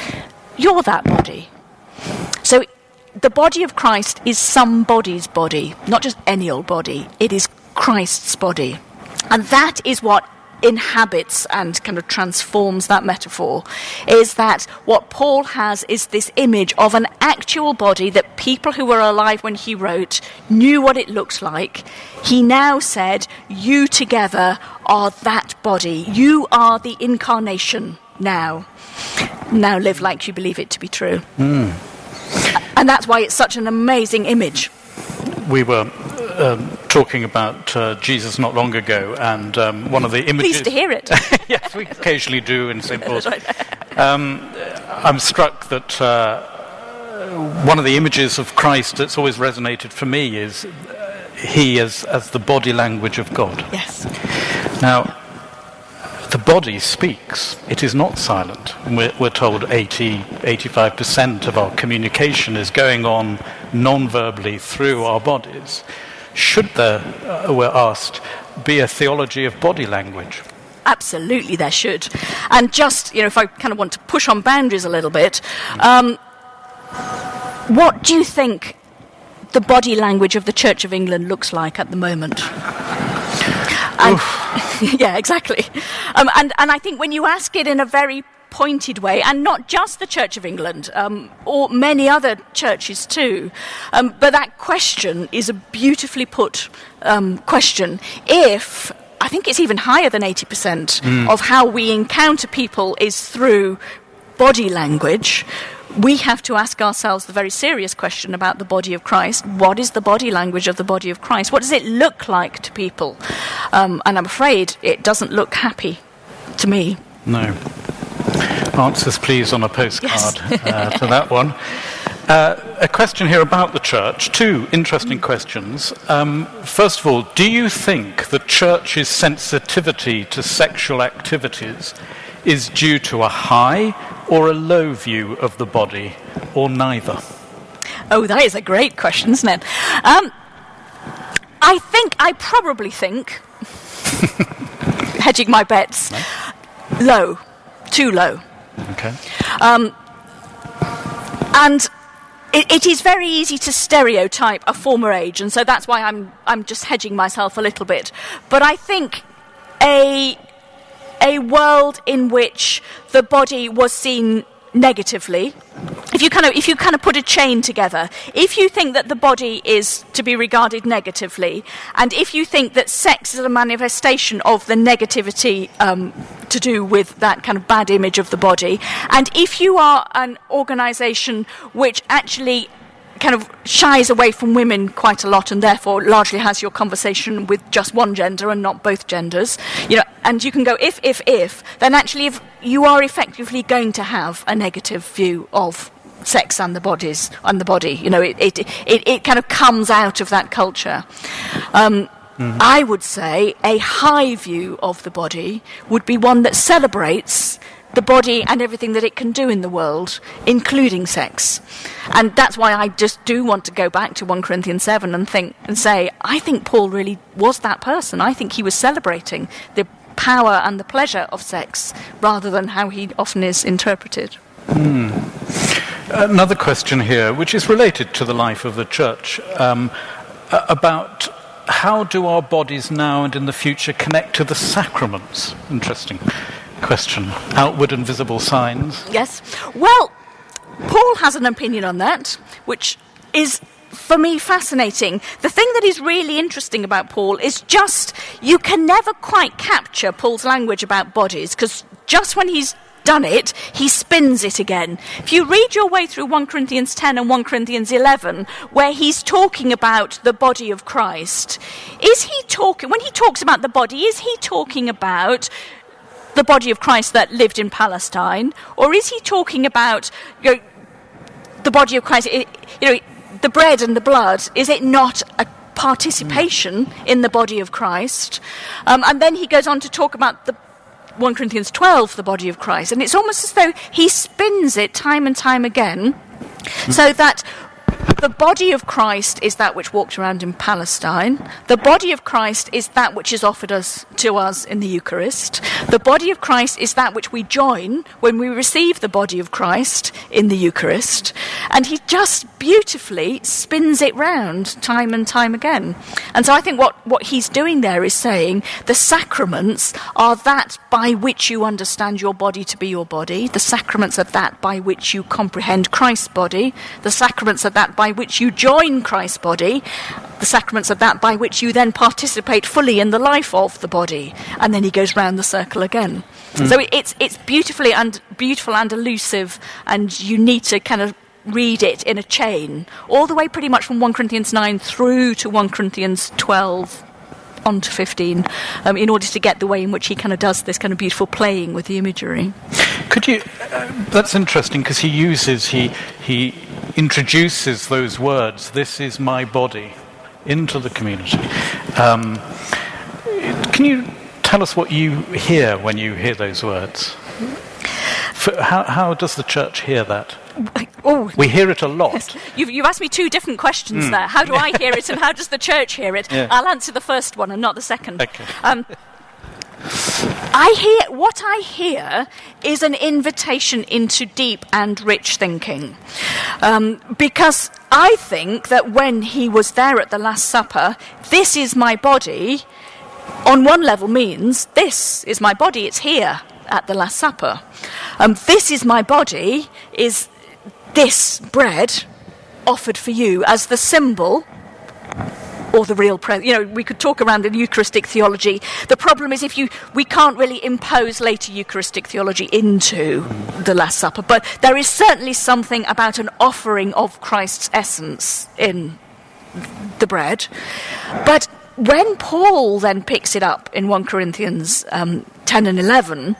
You're that body. So the body of Christ is somebody's body, not just any old body. It is Christ's body. And that is what inhabits and kind of transforms that metaphor is that what Paul has is this image of an actual body that people who were alive when he wrote knew what it looked like. He now said, You together are that body. You are the incarnation now. Now live like you believe it to be true. Mm. And that's why it's such an amazing image. We were um, talking about uh, Jesus not long ago, and um, one of the images. Pleased to hear it. yes, we occasionally do in St. Paul's. Um, I'm struck that uh, one of the images of Christ that's always resonated for me is uh, he as, as the body language of God. Yes. Now, the body speaks. It is not silent. We're, we're, told 80, 85% of our communication is going on non verbally through our bodies. Should there, uh, we're asked, be a theology of body language? Absolutely, there should. And just, you know, if I kind of want to push on boundaries a little bit, um, what do you think the body language of the Church of England looks like at the moment? And, yeah, exactly. Um, and, and I think when you ask it in a very pointed way, and not just the Church of England, um, or many other churches too. Um, but that question is a beautifully put um, question. If I think it's even higher than 80% mm. of how we encounter people is through body language, we have to ask ourselves the very serious question about the body of Christ. What is the body language of the body of Christ? What does it look like to people? Um, and I'm afraid it doesn't look happy to me. No. Answers, please, on a postcard yes. uh, to that one. Uh, a question here about the church. Two interesting questions. Um, first of all, do you think the church's sensitivity to sexual activities is due to a high or a low view of the body, or neither? Oh, that is a great question, isn't it? Um, I think, I probably think, hedging my bets, no? low, too low. Okay. Um, and it, it is very easy to stereotype a former age, and so that's why I'm, I'm just hedging myself a little bit. But I think a a world in which the body was seen negatively if you kind of if you kind of put a chain together if you think that the body is to be regarded negatively and if you think that sex is a manifestation of the negativity um, to do with that kind of bad image of the body and if you are an organization which actually kind of shies away from women quite a lot and therefore largely has your conversation with just one gender and not both genders you know and you can go if if if then actually if you are effectively going to have a negative view of sex and the bodies and the body you know it it it, it kind of comes out of that culture um, mm-hmm. I would say a high view of the body would be one that celebrates the body and everything that it can do in the world, including sex. And that's why I just do want to go back to 1 Corinthians 7 and think and say, I think Paul really was that person. I think he was celebrating the power and the pleasure of sex rather than how he often is interpreted. Hmm. Another question here, which is related to the life of the church, um, about how do our bodies now and in the future connect to the sacraments? Interesting question. Outward and visible signs. Yes. Well, Paul has an opinion on that, which is for me fascinating. The thing that is really interesting about Paul is just you can never quite capture Paul's language about bodies because just when he's done it, he spins it again. If you read your way through 1 Corinthians 10 and 1 Corinthians 11, where he's talking about the body of Christ, is he talking, when he talks about the body, is he talking about the body of Christ that lived in Palestine, or is he talking about you know, the body of Christ? you know, the bread and the blood. Is it not a participation mm. in the body of Christ? Um, and then he goes on to talk about the 1 Corinthians 12, the body of Christ, and it's almost as though he spins it time and time again, mm. so that the body of Christ is that which walked around in Palestine. The body of Christ is that which is offered us to us in the Eucharist. The body of Christ is that which we join when we receive the body of Christ in the Eucharist. And he just beautifully spins it round time and time again. And so I think what, what he's doing there is saying the sacraments are that by which you understand your body to be your body. The sacraments are that by which you comprehend Christ's body. The sacraments are that by which you join Christ's body, the sacraments are that by which you then participate fully in the life of the body, and then he goes round the circle again. Mm. So it's it's beautifully and beautiful and elusive, and you need to kind of read it in a chain, all the way pretty much from 1 Corinthians 9 through to 1 Corinthians 12 on to 15 um, in order to get the way in which he kind of does this kind of beautiful playing with the imagery. Could you? Uh, that's interesting because he uses he he introduces those words. This is my body into the community. Um, can you tell us what you hear when you hear those words. For, how, how does the church hear that? Oh, We hear it a lot. You've, you've asked me two different questions there. How do I hear it and how does the church hear it? Yeah. I'll answer the first one and not the second. Okay. Um, I hear what I hear is an invitation into deep and rich thinking, um, because I think that when he was there at the Last Supper, this is my body. On one level, means this is my body. It's here at the Last Supper. Um, this is my body. Is this bread offered for you as the symbol or the real presence. You know, we could talk around the Eucharistic theology. The problem is if you, we can't really impose later Eucharistic theology into the Last Supper, but there is certainly something about an offering of Christ's essence in the bread. But when Paul then picks it up in 1 Corinthians um, 10 and 11,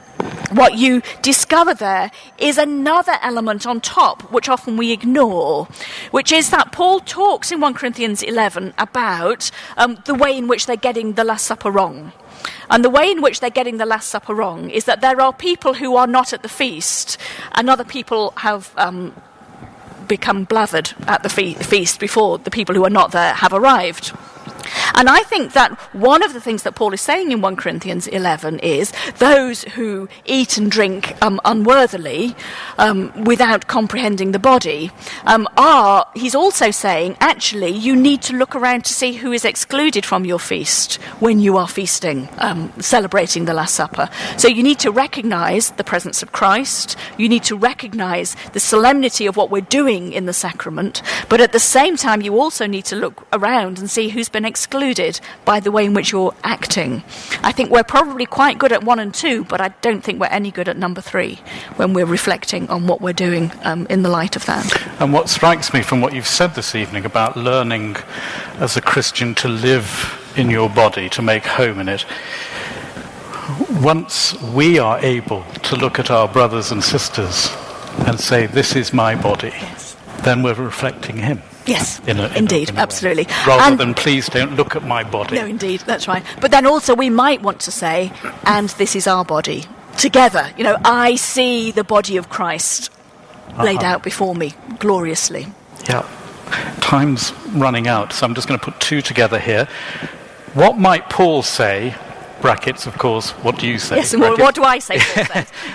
what you discover there is another element on top, which often we ignore, which is that Paul talks in 1 Corinthians 11 about um, the way in which they're getting the Last Supper wrong. And the way in which they're getting the Last Supper wrong is that there are people who are not at the feast, and other people have um, become blathered at the fe- feast before the people who are not there have arrived. And I think that one of the things that Paul is saying in 1 Corinthians 11 is those who eat and drink um, unworthily um, without comprehending the body um, are, he's also saying, actually, you need to look around to see who is excluded from your feast when you are feasting, um, celebrating the Last Supper. So you need to recognize the presence of Christ, you need to recognize the solemnity of what we're doing in the sacrament, but at the same time, you also need to look around and see who's been excluded by the way in which you're acting. I think we're probably quite good at one and two, but I don't think we're any good at number three when we're reflecting on what we're doing um, in the light of that. And what strikes me from what you've said this evening about learning as a Christian to live in your body, to make home in it, once we are able to look at our brothers and sisters and say, This is my body, then we're reflecting Him. Yes, In a, in indeed, in a absolutely. Rather And- than, please don't look at my body. No, indeed, that's right. But then also we might want to say, and this is our body. Together, you know, I see the body of Christ laid Uh-huh. out before me gloriously. Yeah. Time's running out, so I'm just going to put two together here. What might Paul say, brackets, of course, what do you say? Yes, and what, do I say?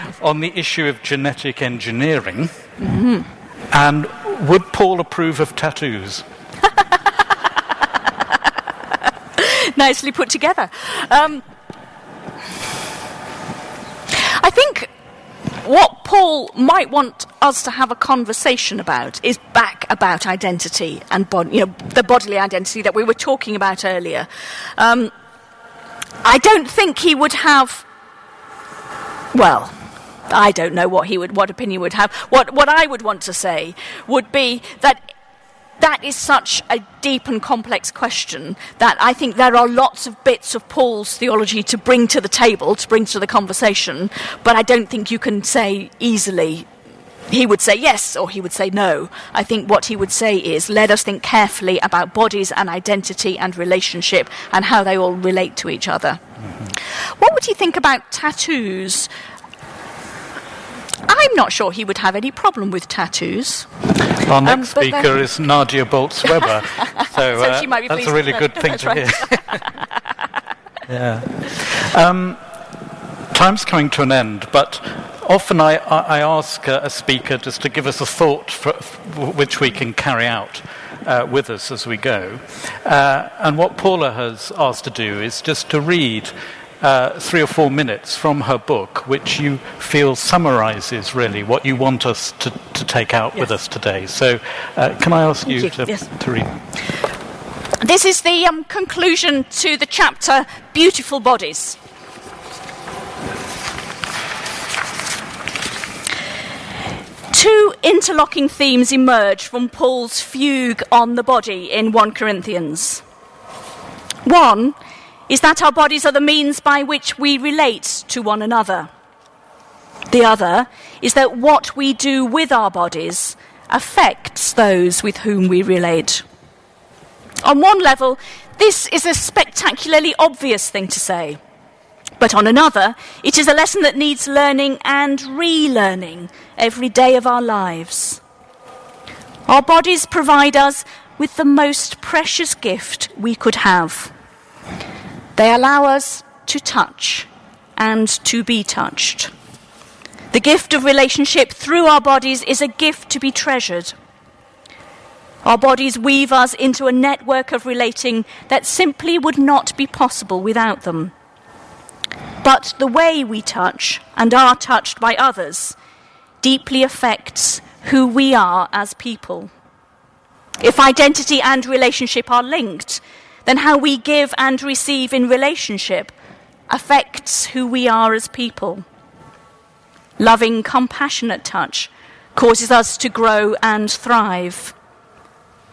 On the issue of genetic engineering? Mm-hmm. And would Paul approve of tattoos? Nicely put together. Um, I think what Paul might want us to have a conversation about is back about identity and bod- you know the bodily identity that we were talking about earlier. Um, I don't think he would have. Well, I don't know what he would, what opinion would have. What what I would want to say would be that that is such a deep and complex question that I think there are lots of bits of Paul's theology to bring to the table, to bring to the conversation, but I don't think you can say easily. He would say yes or he would say no. I think what he would say is let us think carefully about bodies and identity and relationship and how they all relate to each other. Mm-hmm. What would you think about tattoos? I'm not sure he would have any problem with tattoos. Our next but then- speaker is Nadia Bolz-Weber. So, So uh, she might be that's a really good thing to right. hear. yeah. Um, time's coming to an end, but often I, I I ask a, a speaker just to give us a thought for, for which we can carry out. Uh, with us as we go. Uh, and what Paula has asked to do is just to read uh, three or four minutes from her book, which you feel summarizes really what you want us to, to take out with us today. So, uh, can I ask you, you. to, Yes. to read? This is the um, conclusion to the chapter Beautiful Bodies. Two interlocking themes emerge from Paul's fugue on the body in 1 Corinthians. One is that our bodies are the means by which we relate to one another. The other is that what we do with our bodies affects those with whom we relate. On one level, this is a spectacularly obvious thing to say. But on another, it is a lesson that needs learning and relearning every day of our lives. Our bodies provide us with the most precious gift we could have. They allow us to touch and to be touched. The gift of relationship through our bodies is a gift to be treasured. Our bodies weave us into a network of relating that simply would not be possible without them. But the way we touch and are touched by others deeply affects who we are as people. If identity and relationship are linked, then how we give and receive in relationship affects who we are as people. Loving, compassionate touch causes us to grow and thrive.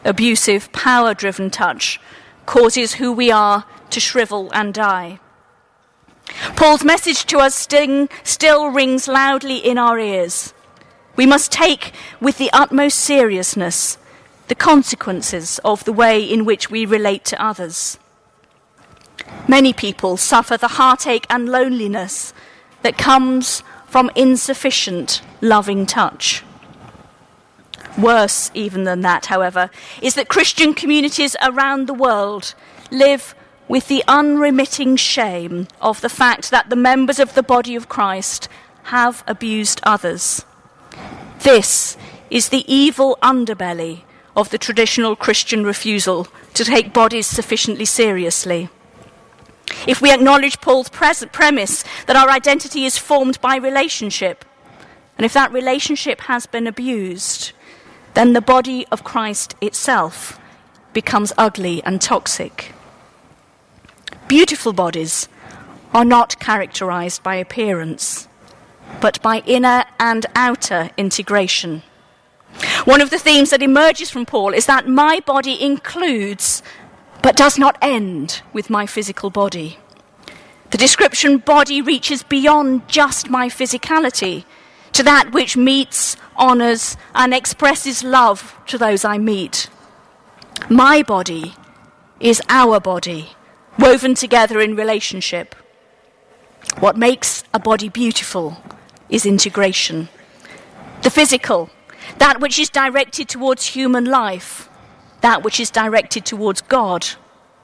Abusive, power driven touch causes who we are to shrivel and die. Paul's message to us sting, still rings loudly in our ears. We must take with the utmost seriousness the consequences of the way in which we relate to others. Many people suffer the heartache and loneliness that comes from insufficient loving touch. Worse, even than that, however, is that Christian communities around the world live with the unremitting shame of the fact that the members of the body of Christ have abused others. This is the evil underbelly of the traditional Christian refusal to take bodies sufficiently seriously. If we acknowledge Paul's premise that our identity is formed by relationship, and if that relationship has been abused, then the body of Christ itself becomes ugly and toxic. Beautiful bodies are not characterized by appearance, but by inner and outer integration. One of the themes that emerges from Paul is that my body includes but does not end with my physical body. The description body reaches beyond just my physicality to that which meets, honours, and expresses love to those I meet. My body is our body, woven together in relationship. What makes a body beautiful is integration. The physical, that which is directed towards human life, that which is directed towards God,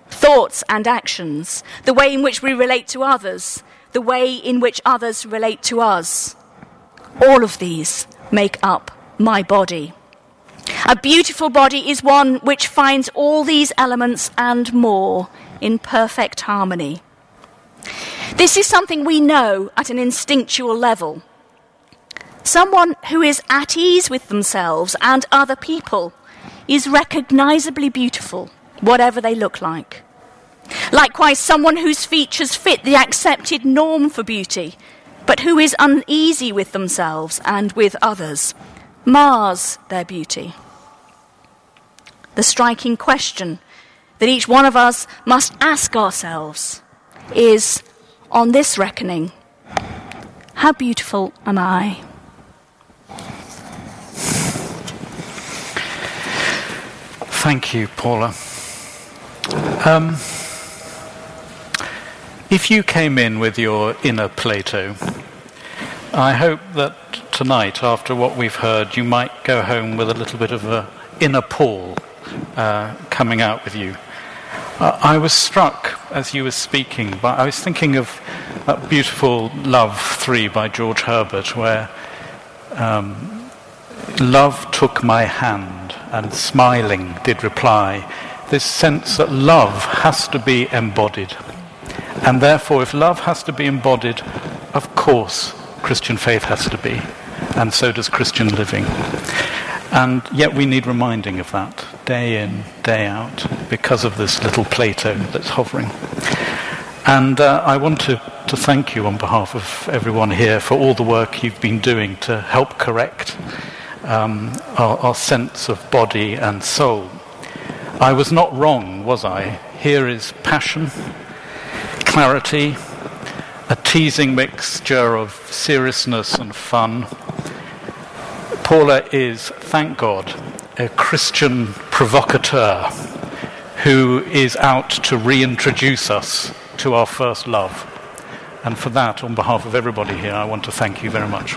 thoughts and actions, the way in which we relate to others, the way in which others relate to us. All of these make up my body. A beautiful body is one which finds all these elements and more in perfect harmony. This is something we know at an instinctual level. Someone who is at ease with themselves and other people is recognizably beautiful, whatever they look like. Likewise, someone whose features fit the accepted norm for beauty, but who is uneasy with themselves and with others, mars their beauty. The striking question that each one of us must ask ourselves is on this reckoning, how beautiful am I? Thank you, Paula. Um, if you came in with your inner Plato, I hope that tonight, after what we've heard, you might go home with a little bit of an inner Paul uh, coming out with you. Uh, I was struck as you were speaking, but I was thinking of that beautiful Love 3 by George Herbert, where um, love took my hand and smiling did reply, this sense that love has to be embodied. And therefore, if love has to be embodied, of course, Christian faith has to be, and so does Christian living. And yet we need reminding of that day in, day out, because of this little Plato that's hovering. And uh, I want to, to thank you on behalf of everyone here for all the work you've been doing to help correct um, our, our sense of body and soul. I was not wrong, was I? Here is passion, clarity, a teasing mixture of seriousness and fun. Paula is, thank God, a Christian provocateur who is out to reintroduce us to our first love. And for that, on behalf of everybody here, I want to thank you very much.